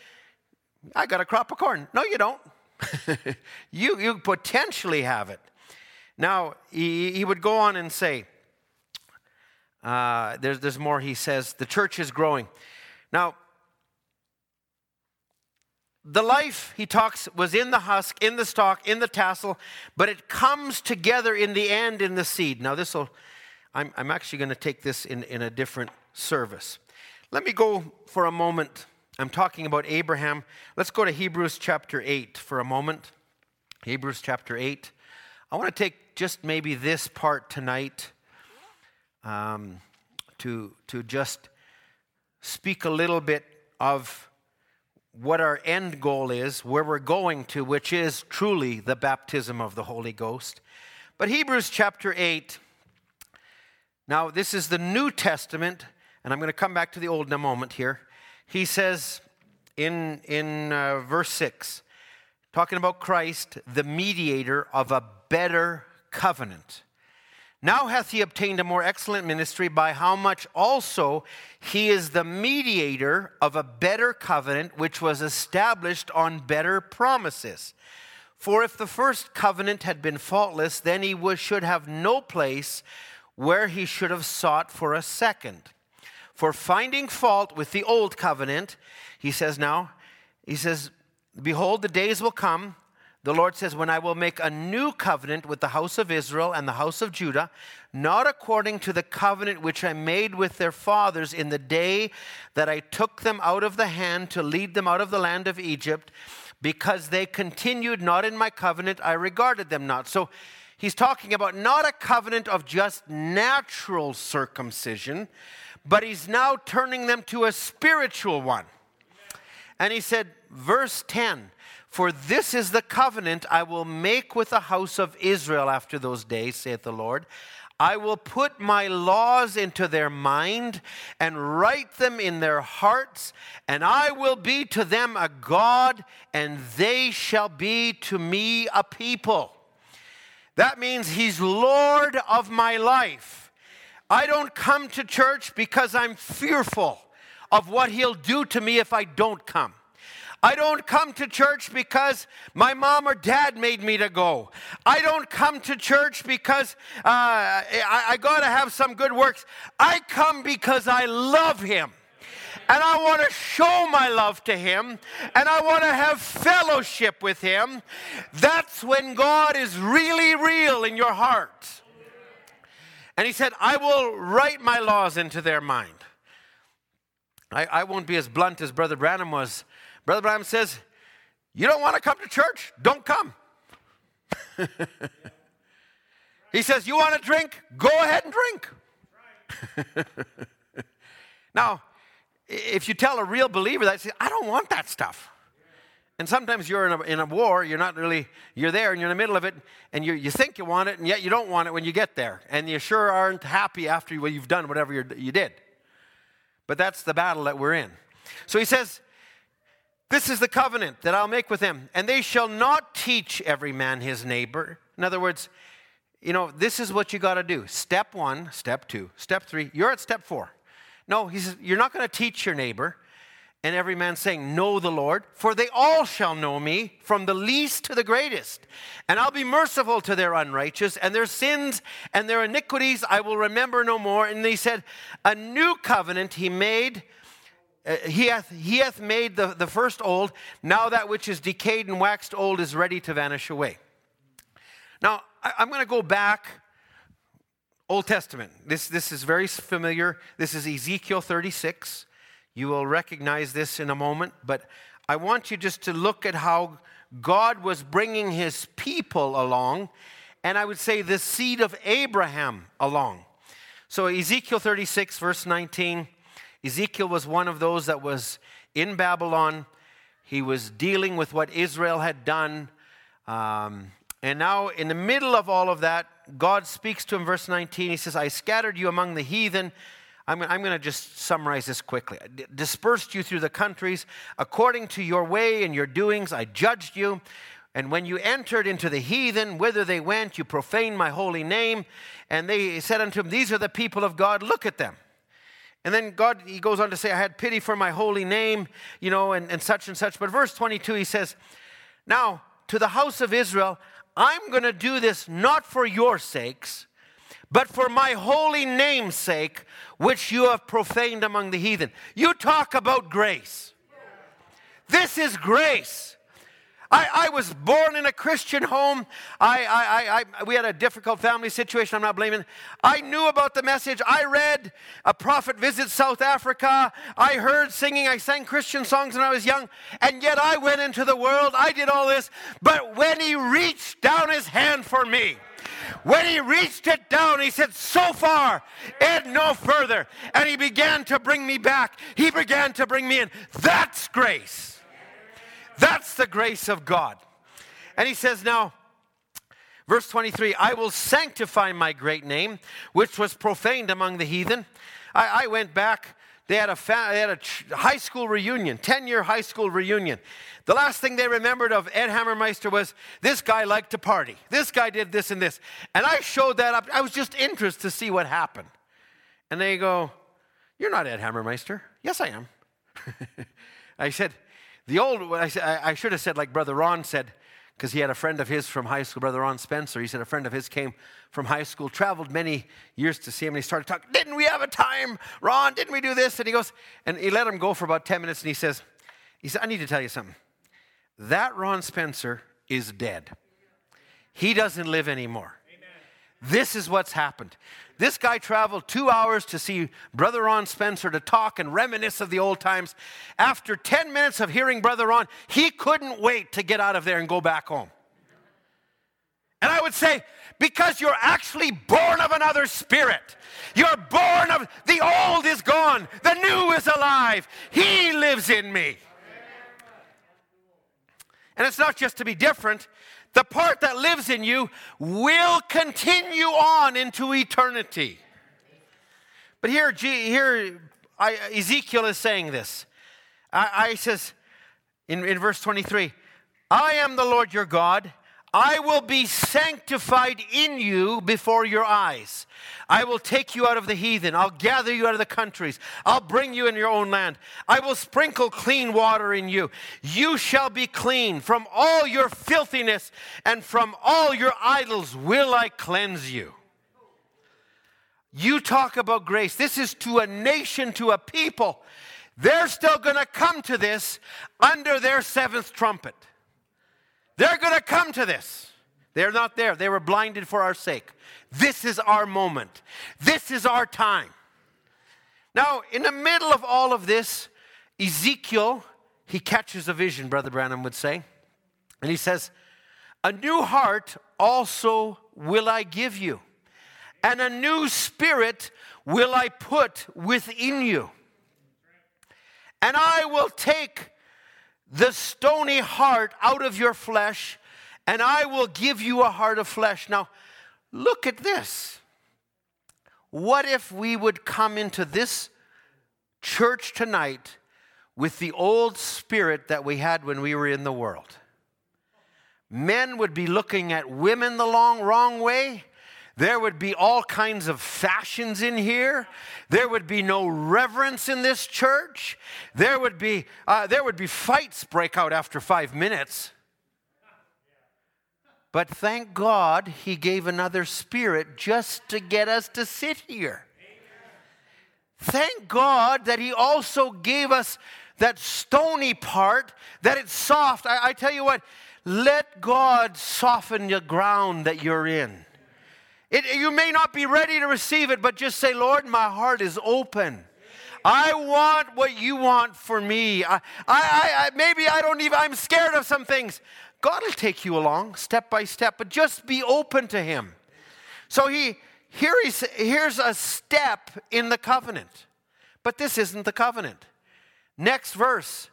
I got a crop of corn. No, you don't. you, you potentially have it. Now, he, he would go on and say, uh, there's, there's more. He says, the church is growing. Now, the life, he talks, was in the husk, in the stalk, in the tassel, but it comes together in the end in the seed. Now, this will, I'm, I'm actually going to take this in, in a different service. Let me go for a moment. I'm talking about Abraham. Let's go to Hebrews chapter 8 for a moment. Hebrews chapter 8. I want to take just maybe this part tonight um, to, to just speak a little bit of what our end goal is, where we're going to, which is truly the baptism of the Holy Ghost. But Hebrews chapter 8, now this is the New Testament, and I'm going to come back to the Old in a moment here. He says in, in uh, verse 6, talking about Christ, the mediator of a better covenant. Now hath he obtained a more excellent ministry, by how much also he is the mediator of a better covenant, which was established on better promises. For if the first covenant had been faultless, then he was, should have no place where he should have sought for a second. For finding fault with the old covenant, he says now, he says, Behold, the days will come the Lord says, When I will make a new covenant with the house of Israel and the house of Judah, not according to the covenant which I made with their fathers in the day that I took them out of the hand to lead them out of the land of Egypt, because they continued not in my covenant, I regarded them not. So he's talking about not a covenant of just natural circumcision, but he's now turning them to a spiritual one. And he said, verse 10 for this is the covenant I will make with the house of Israel after those days, saith the Lord. I will put my laws into their mind and write them in their hearts, and I will be to them a God, and they shall be to me a people. That means He's Lord of my life. I don't come to church because I'm fearful of what He'll do to me if I don't come. I don't come to church because my mom or dad made me to go. I don't come to church because uh, I, I got to have some good works. I come because I love Him and I want to show my love to Him, and I want to have fellowship with Him, that's when God is really real in your heart. And He said, I will write my laws into their mind. I, I won't be as blunt as Brother Branham was. Brother Branham says, You don't want to come to church? Don't come. he says, You want to drink? Go ahead and drink. now, if you tell a real believer that, say, I don't want that stuff. And sometimes you're in a, in a war, you're not really, you're there and you're in the middle of it, and you, you think you want it, and yet you don't want it when you get there. And you sure aren't happy after you've done whatever you did. But that's the battle that we're in. So he says, This is the covenant that I'll make with them, and they shall not teach every man his neighbor. In other words, you know, this is what you got to do. Step one, step two, step three. You're at step four. No, he says, You're not going to teach your neighbor. And every man saying, Know the Lord, for they all shall know me, from the least to the greatest. And I'll be merciful to their unrighteous, and their sins and their iniquities I will remember no more. And he said, A new covenant he made. Uh, he, hath, he hath made the, the first old. Now that which is decayed and waxed old is ready to vanish away. Now, I, I'm going to go back Old Testament. This, this is very familiar. This is Ezekiel 36. You will recognize this in a moment, but I want you just to look at how God was bringing his people along, and I would say the seed of Abraham along. So, Ezekiel 36, verse 19, Ezekiel was one of those that was in Babylon. He was dealing with what Israel had done. Um, and now, in the middle of all of that, God speaks to him, verse 19. He says, I scattered you among the heathen. I'm, I'm going to just summarize this quickly. Dispersed you through the countries. According to your way and your doings, I judged you. And when you entered into the heathen, whither they went, you profaned my holy name. And they said unto him, These are the people of God, look at them. And then God, he goes on to say, I had pity for my holy name, you know, and, and such and such. But verse 22, he says, Now to the house of Israel, I'm going to do this not for your sakes, but for my holy name's sake, which you have profaned among the heathen. You talk about grace. This is grace. I, I, was born in a Christian home. I, I, I, we had a difficult family situation. I'm not blaming. I knew about the message. I read A Prophet Visits South Africa. I heard singing. I sang Christian songs when I was young. And yet I went into the world. I did all this. But when He reached down His hand for me, when he reached it down, he said, So far and no further. And he began to bring me back. He began to bring me in. That's grace. That's the grace of God. And he says, Now, verse 23 I will sanctify my great name, which was profaned among the heathen. I, I went back. They had, a fa- they had a high school reunion, 10 year high school reunion. The last thing they remembered of Ed Hammermeister was this guy liked to party. This guy did this and this. And I showed that up. I was just interested to see what happened. And they go, You're not Ed Hammermeister. Yes, I am. I said, the old, I, should have said like Brother Ron said, because he had a friend of his from high school, Brother Ron Spencer. He said a friend of his came from high school, traveled many years to see him, and he started talking, Didn't we have a time, Ron? Didn't we do this? And he goes, and he let him go for about 10 minutes, and he says, he said, I need to tell you something. That Ron Spencer is dead. He doesn't live anymore. This is what's happened. This guy traveled two hours to see Brother Ron Spencer to talk and reminisce of the old times. After 10 minutes of hearing Brother Ron, he couldn't wait to get out of there and go back home. And I would say, because you're actually born of another spirit. You're born of the old is gone, the new is alive. He lives in me. And it's not just to be different, the part that lives in you will continue on into eternity. But here, here I, Ezekiel is saying this. I, I says in, in verse 23, I am the Lord your God. I will be sanctified in you before your eyes. I will take you out of the heathen. I'll gather you out of the countries. I'll bring you in your own land. I will sprinkle clean water in you. You shall be clean. From all your filthiness and from all your idols will I cleanse you. You talk about grace. This is to a nation, to a people. They're still going to come to this under their seventh trumpet. They're going to come to this. They're not there. They were blinded for our sake. This is our moment. This is our time. Now, in the middle of all of this, Ezekiel, he catches a vision, Brother Branham would say. And he says, A new heart also will I give you, and a new spirit will I put within you. And I will take the stony heart out of your flesh, and I will give you a heart of flesh. Now, look at this. What if we would come into this church tonight with the old spirit that we had when we were in the world? Men would be looking at women the long, wrong way. There would be all kinds of fashions in here. There would be no reverence in this church. There would be, uh, there would be fights break out after five minutes. But thank God he gave another spirit just to get us to sit here. Thank God that he also gave us that stony part, that it's soft. I, I tell you what, let God soften the ground that you're in. It, you may not be ready to receive it, but just say, Lord, my heart is open. I want what you want for me. I, I, I, maybe I don't even, I'm scared of some things. God will take you along step by step, but just be open to Him. So he, here he's, here's a step in the covenant, but this isn't the covenant. Next verse.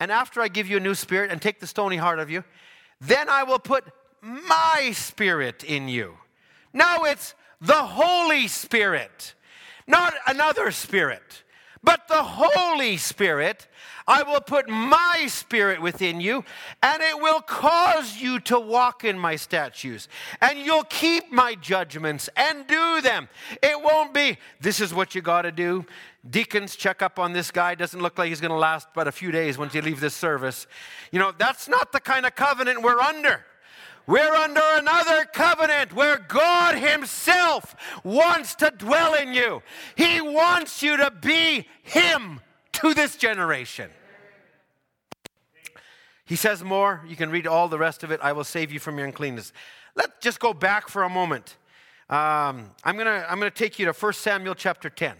And after I give you a new spirit and take the stony heart of you, then I will put my spirit in you now it's the Holy Spirit, not another spirit, but the Holy Spirit. I will put my spirit within you, and it will cause you to walk in my statutes, and you'll keep my judgments and do them. It won't be, this is what you got to do. Deacons, check up on this guy. Doesn't look like he's going to last but a few days once you leave this service. You know, that's not the kind of covenant we're under. We're under another covenant where God Himself wants to dwell in you. He wants you to be Him to this generation. He says more. You can read all the rest of it. I will save you from your uncleanness. Let's just go back for a moment. Um, I'm going to I'm going to take you to 1 Samuel chapter 10.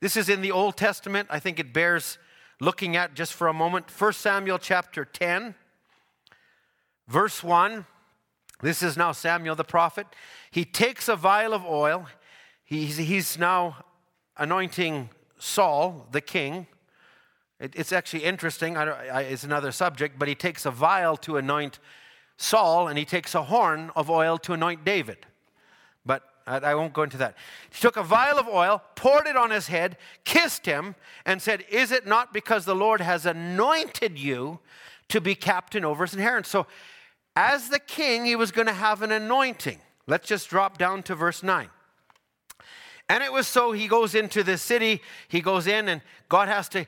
This is in the Old Testament. I think it bears looking at just for a moment. 1 Samuel chapter 10, verse 1. This is now Samuel the prophet. He takes a vial of oil. He's, he's now anointing Saul, the king. It, it's actually interesting. I, I, it's another subject, but he takes a vial to anoint Saul, and he takes a horn of oil to anoint David. But I, I won't go into that. He took a vial of oil, poured it on his head, kissed him, and said, Is it not because the Lord has anointed you to be captain over his inheritance? So as the king, he was going to have an anointing. Let's just drop down to verse 9. And it was so he goes into the city, he goes in, and God has to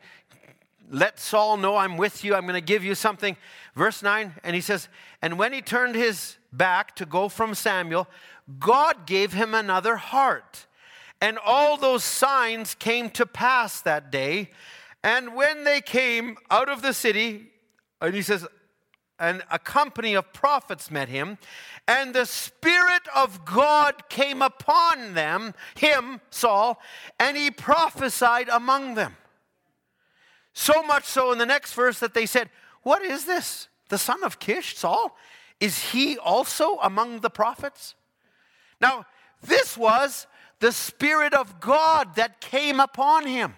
let Saul know, I'm with you, I'm going to give you something. Verse 9, and he says, And when he turned his back to go from Samuel, God gave him another heart. And all those signs came to pass that day. And when they came out of the city, and he says, and a company of prophets met him, and the Spirit of God came upon them, him, Saul, and he prophesied among them. So much so in the next verse that they said, What is this? The son of Kish, Saul? Is he also among the prophets? Now, this was the Spirit of God that came upon him.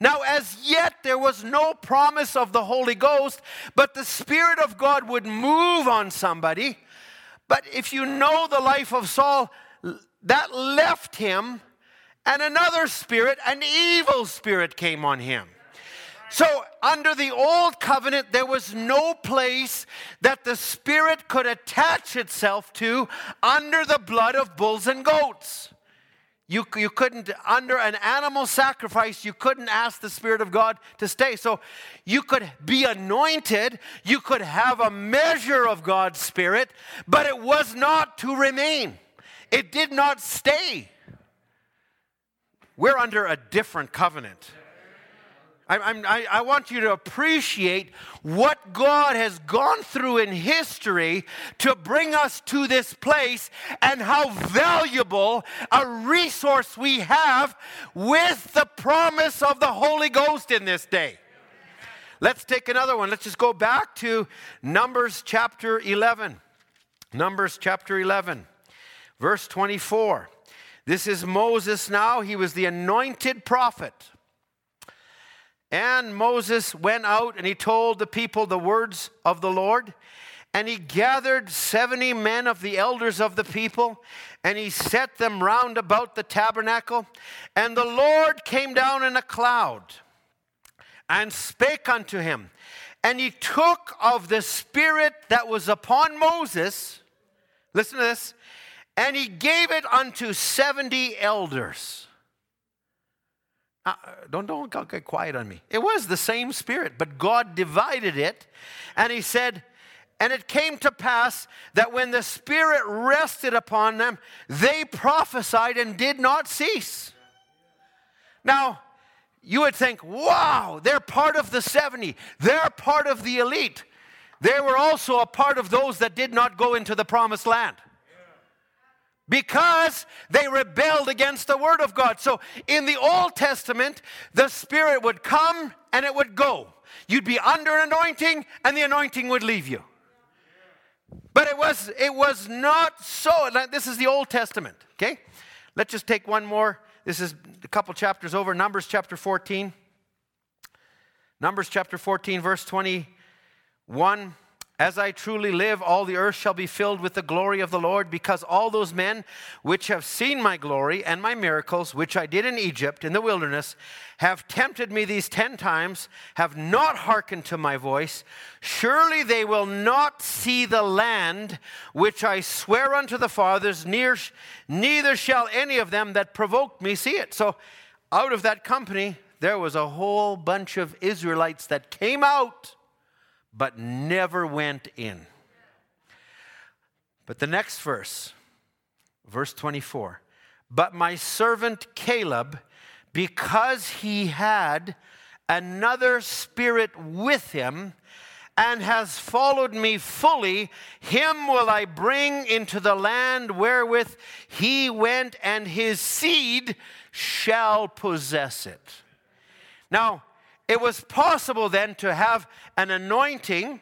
Now, as yet, there was no promise of the Holy Ghost, but the Spirit of God would move on somebody. But if you know the life of Saul, that left him, and another spirit, an evil spirit, came on him. So, under the old covenant, there was no place that the Spirit could attach itself to under the blood of bulls and goats. You, you couldn't, under an animal sacrifice, you couldn't ask the Spirit of God to stay. So you could be anointed, you could have a measure of God's Spirit, but it was not to remain. It did not stay. We're under a different covenant. I, I, I, want you to appreciate what God has gone through in history to bring us to this place and how valuable a resource we have with the promise of the Holy Ghost in this day. Let's take another one. Let's just go back to Numbers chapter 11. Numbers chapter 11, verse 24. This is Moses now. He was the anointed prophet. And Moses went out and he told the people the words of the Lord. And he gathered 70 men of the elders of the people, and he set them round about the tabernacle. And the Lord came down in a cloud and spake unto him. And he took of the spirit that was upon Moses, listen to this, and he gave it unto 70 elders. Uh, don't, don't get quiet on me. It was the same spirit, but God divided it. And he said, and it came to pass that when the Spirit rested upon them, they prophesied and did not cease. Now, you would think, wow, they're part of the 70, they're part of the elite. They were also a part of those that did not go into the promised land because they rebelled against the word of God. So in the Old Testament, the Spirit would come and it would go. You'd be under anointing and the anointing would leave you. But it was it was not so. This is the Old Testament, okay? Let's just take one more. This is a couple chapters over, Numbers chapter 14. Numbers chapter 14 verse 21 as I truly live, all the earth shall be filled with the glory of the Lord, because all those men which have seen my glory and my miracles, which I did in Egypt in the wilderness, have tempted me these ten times, have not hearkened to my voice. Surely they will not see the land which I swear unto the fathers, neither shall any of them that provoked me see it. So, out of that company, there was a whole bunch of Israelites that came out but never went in. But the next verse, verse 24, but my servant Caleb, because he had another spirit with him, and has followed me fully, him will I bring into the land wherewith he went, and his seed shall possess it. Now, it was possible then to have an anointing,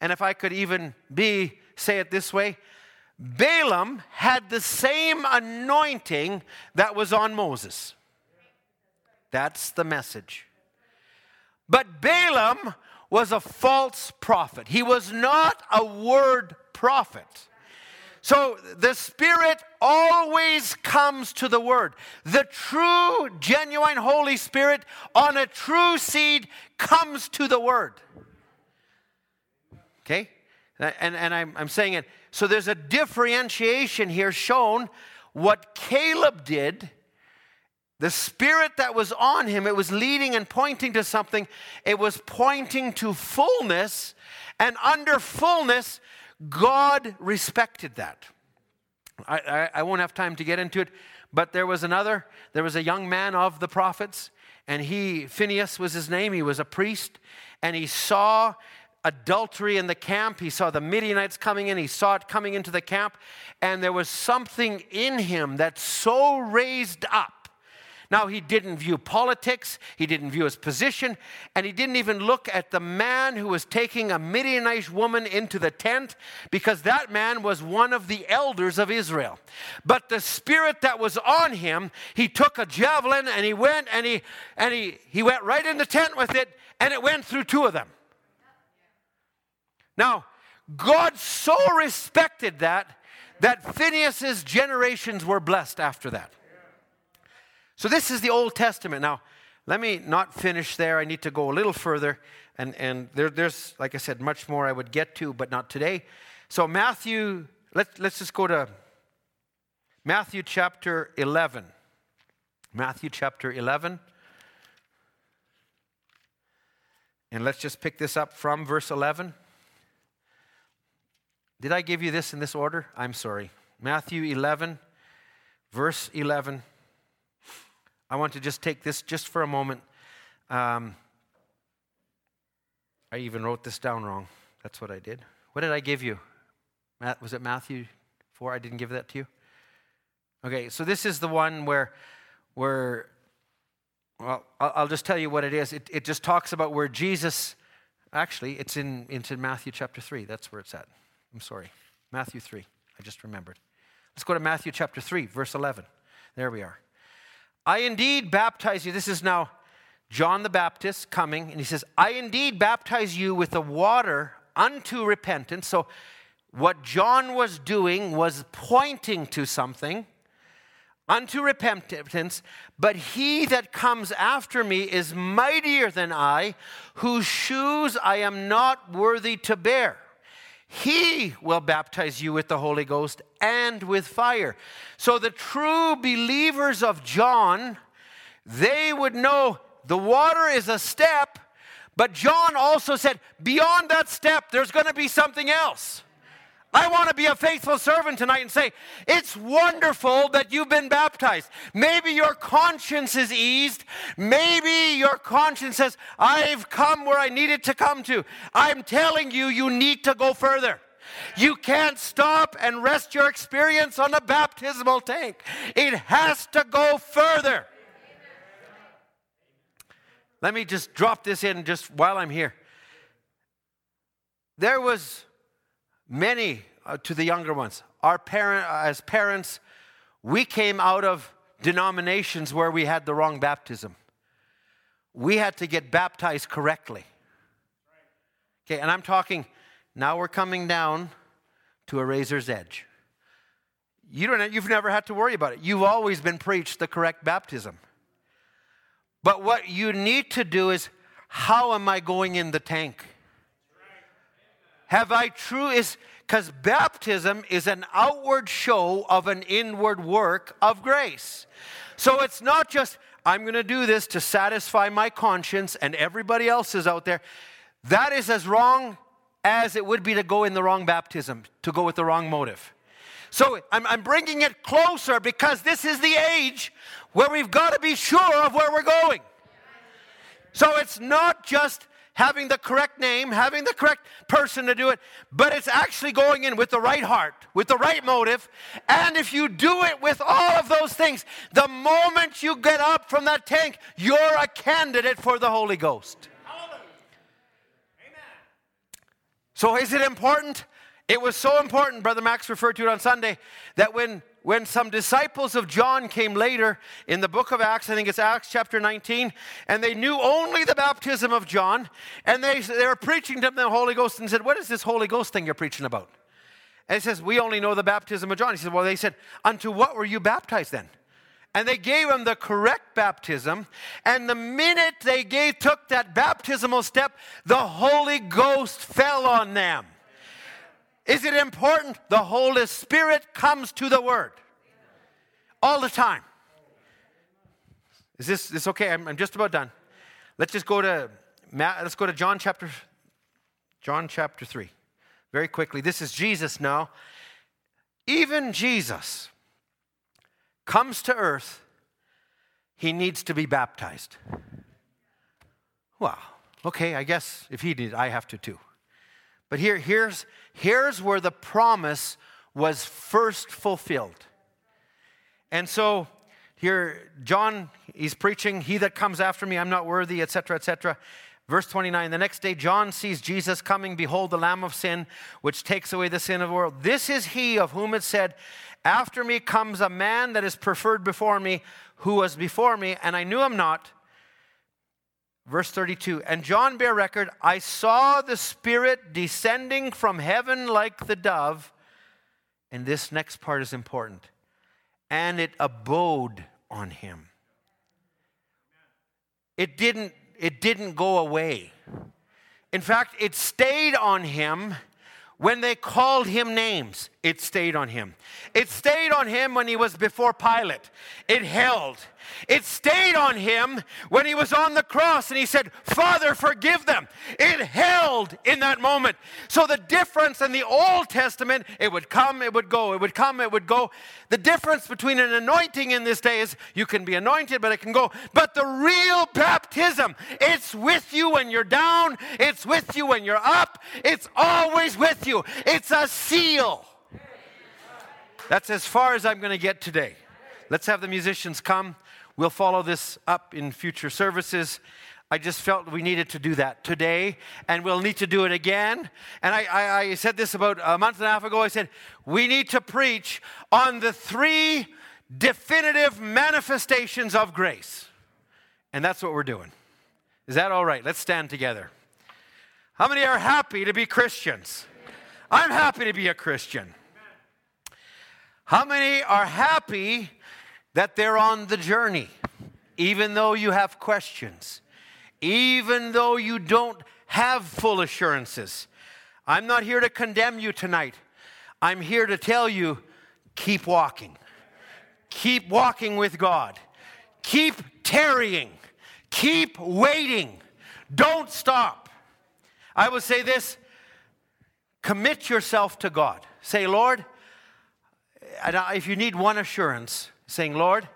and if I could even be, say it this way, Balaam had the same anointing that was on Moses. That's the message. But Balaam was a false prophet. He was not a word prophet. So the Spirit always comes to the Word. The true, genuine Holy Spirit on a true seed comes to the Word. Okay? And, and I'm, I'm saying it. So there's a differentiation here shown. What Caleb did, the spirit that was on him, it was leading and pointing to something. It was pointing to fullness. And under fullness, God respected that. I, I, I, won't have time to get into it, but there was another, there was a young man of the prophets, and he, Phineas was his name, he was a priest, and he saw adultery in the camp. He saw the Midianites coming in, he saw it coming into the camp, and there was something in him that so raised up now, he didn't view politics, he didn't view his position, and he didn't even look at the man who was taking a Midianite woman into the tent because that man was one of the elders of Israel. But the spirit that was on him, he took a javelin and he went and he and he, he went right in the tent with it, and it went through two of them. Now, God so respected that that Phineas's generations were blessed after that. So this is the Old Testament. Now, let me not finish there. I need to go a little further. And, and there, there's, like I said, much more I would get to, but not today. So, Matthew, let, let's just go to Matthew chapter 11. Matthew chapter 11. And let's just pick this up from verse 11. Did I give you this in this order? I'm sorry. Matthew 11, verse 11. I want to just take this just for a moment. Um, I even wrote this down wrong. That's what I did. What did I give you? Matt, was it Matthew 4? I didn't give that to you? Okay, so this is the one where, where well, I'll just tell you what it is. It, it just talks about where Jesus, actually, it's in it's in Matthew chapter 3. That's where it's at. I'm sorry. Matthew 3. I just remembered. Let's go to Matthew chapter 3, verse 11. There we are. I indeed baptize you. This is now John the Baptist coming, and he says, I indeed baptize you with the water unto repentance. So, what John was doing was pointing to something unto repentance, but he that comes after me is mightier than I, whose shoes I am not worthy to bear. He will baptize you with the Holy Ghost and with fire. So the true believers of John, they would know the water is a step, but John also said, beyond that step, there's going to be something else. I want to be a faithful servant tonight and say, it's wonderful that you've been baptized. Maybe your conscience is eased. Maybe your conscience says, I've come where I needed to come to. I'm telling you, you need to go further. You can't stop and rest your experience on a baptismal tank. It has to go further. Let me just drop this in just while I'm here. There was many uh, to the younger ones. Our parent, uh, as parents, we came out of denominations where we had the wrong baptism. We had to get baptized correctly. Okay, and I'm talking now we're coming down to a razor's edge. You don't, you've never had to worry about it. You've always been preached the correct baptism. But what you need to do is how am I going in the tank? Have I true is because baptism is an outward show of an inward work of grace. So it's not just I'm going to do this to satisfy my conscience and everybody else is out there. That is as wrong as it would be to go in the wrong baptism, to go with the wrong motive. So I'm, I'm bringing it closer because this is the age where we've got to be sure of where we're going. So it's not just having the correct name, having the correct person to do it, but it's actually going in with the right heart, with the right motive. And if you do it with all of those things, the moment you get up from that tank, you're a candidate for the Holy Ghost. So, is it important? It was so important, Brother Max referred to it on Sunday, that when when some disciples of John came later in the book of Acts, I think it's Acts chapter 19, and they knew only the baptism of John, and they, they were preaching to them the Holy Ghost and said, What is this Holy Ghost thing you're preaching about? And he says, We only know the baptism of John. He said, Well, they said, Unto what were you baptized then? And they gave him the correct baptism. And the minute they gave, took that baptismal step, the Holy Ghost fell on them. Is it important? The Holy Spirit comes to the Word all the time. Is this, this okay? I'm, I'm just about done. Let's just go to let's go to John chapter John chapter 3. Very quickly. This is Jesus now. Even Jesus comes to earth, he needs to be baptized. Well, okay, I guess if he did, I have to too. But here, here's, here's where the promise was first fulfilled. And so here, John, he's preaching, He that comes after me, I'm not worthy, etc., etc. Verse 29 The next day, John sees Jesus coming. Behold, the Lamb of sin, which takes away the sin of the world. This is he of whom it said, After me comes a man that is preferred before me, who was before me, and I knew him not. Verse 32 And John bare record, I saw the Spirit descending from heaven like the dove. And this next part is important. And it abode on him. it didn't, it didn't go away. In fact, it stayed on him when they called him names. It stayed on him. It stayed on him when he was before Pilate. It held. It stayed on him when he was on the cross and he said, Father, forgive them. It held in that moment. So the difference in the Old Testament, it would come, it would go, it would come, it would go. The difference between an anointing in this day is you can be anointed, but it can go. But the real baptism, it's with you when you're down, it's with you when you're up, it's always with you. It's a seal. That's as far as I'm going to get today. Let's have the musicians come. We'll follow this up in future services. I just felt we needed to do that today, and we'll need to do it again. And I, I, I, said this about a month and a half ago. I said, we need to preach on the three definitive manifestations of grace. And that's what we're doing. Is that all right? Let's stand together. How many are happy to be Christians? I'm happy to be a Christian. How many are happy that they're on the journey, even though you have questions, even though you don't have full assurances. I'm not here to condemn you tonight. I'm here to tell you keep walking. Keep walking with God. Keep tarrying. Keep waiting. Don't stop. I will say this commit yourself to God. Say, Lord, if you need one assurance, saying, Lord,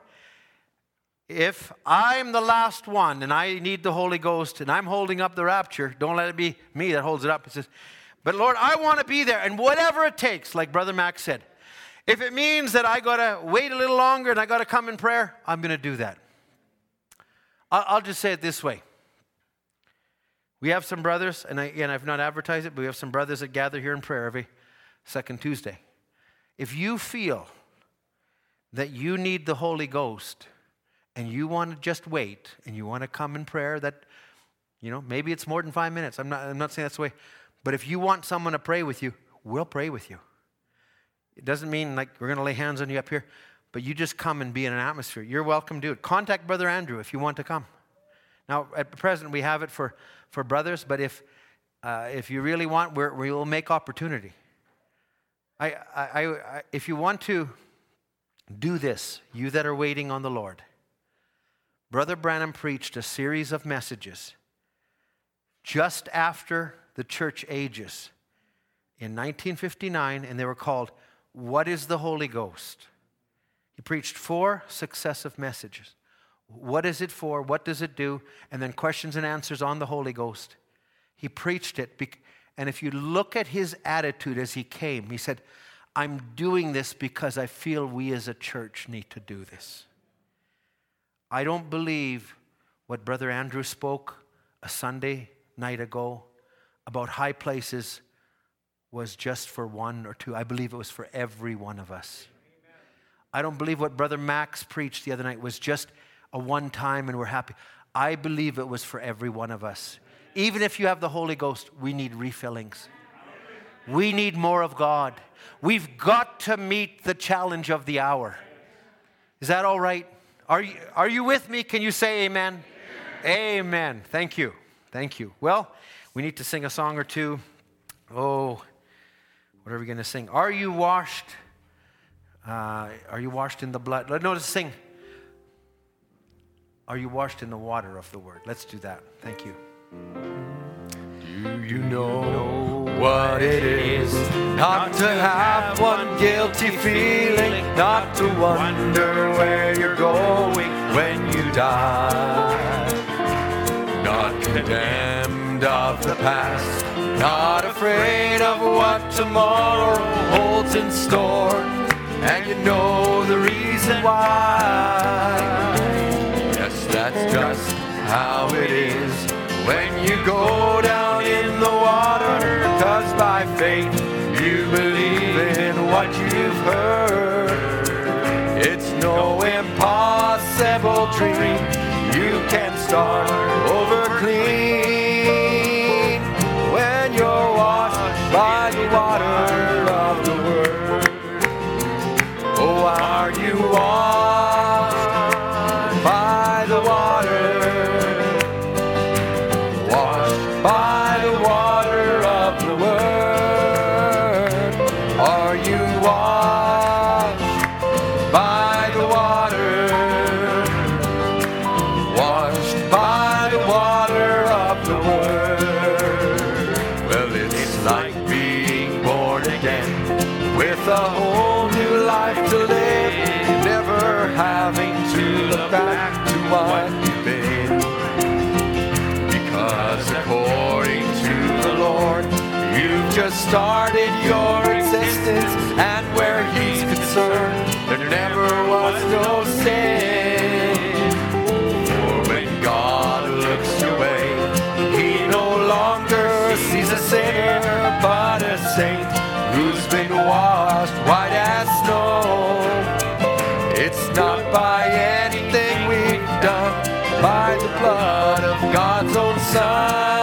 if I'm the last one and I need the Holy Ghost and I'm holding up the rapture, don't let it be me that holds it up. It says, but Lord, I want to be there. And whatever it takes, like Brother Max said, if it means that I got to wait a little longer and I got to come in prayer, I'm going to do that. I'll just say it this way. We have some brothers, and, I, and I've not advertised it, but we have some brothers that gather here in prayer every second Tuesday. If you feel that you need the Holy Ghost and you want to just wait and you want to come in prayer, that, you know, maybe it's more than five minutes. I'm not, I'm not saying that's the way. But if you want someone to pray with you, we'll pray with you. It doesn't mean like we're going to lay hands on you up here, but you just come and be in an atmosphere. You're welcome to it. Contact Brother Andrew if you want to come. Now, at present, we have it for, for brothers, but if, uh, if you really want, we will make opportunity. I, I, I, if you want to do this, you that are waiting on the Lord. Brother Branham preached a series of messages just after the church ages in 1959, and they were called What is the Holy Ghost? He preached four successive messages. What is it for? What does it do? And then questions and answers on the Holy Ghost. He preached it. And if you look at his attitude as he came, he said, I'm doing this because I feel we as a church need to do this. I don't believe what Brother Andrew spoke a Sunday night ago about high places was just for one or two. I believe it was for every one of us. I don't believe what Brother Max preached the other night was just a one time and we're happy. I believe it was for every one of us. Even if you have the Holy Ghost, we need refillings. We need more of God. We've got to meet the challenge of the hour. Is that all right? Are you, are you with me? Can you say amen? amen? Amen. Thank you. Thank you. Well, we need to sing a song or two. Oh, what are we going to sing? Are you washed? Uh, are you washed in the blood? Let notice sing. Are you washed in the water of the word? Let's do that. Thank you. Do you know what it is not to have one guilty feeling, not to wonder where you're going when you die? Not condemned of the past, not afraid of what tomorrow holds in store, and you know the reason why. Yes, that's just how it is when you go down in the water, cause by faith you believe in what you've heard. It's no impossible dream. You can start over clean when you're washed by the water of the Word. Oh, are you washed and where He's concerned, there never was no sin. For when God looks away, He no longer sees a sinner, but a saint who's been washed white as snow. It's not by anything we've done, by the blood of God's own Son,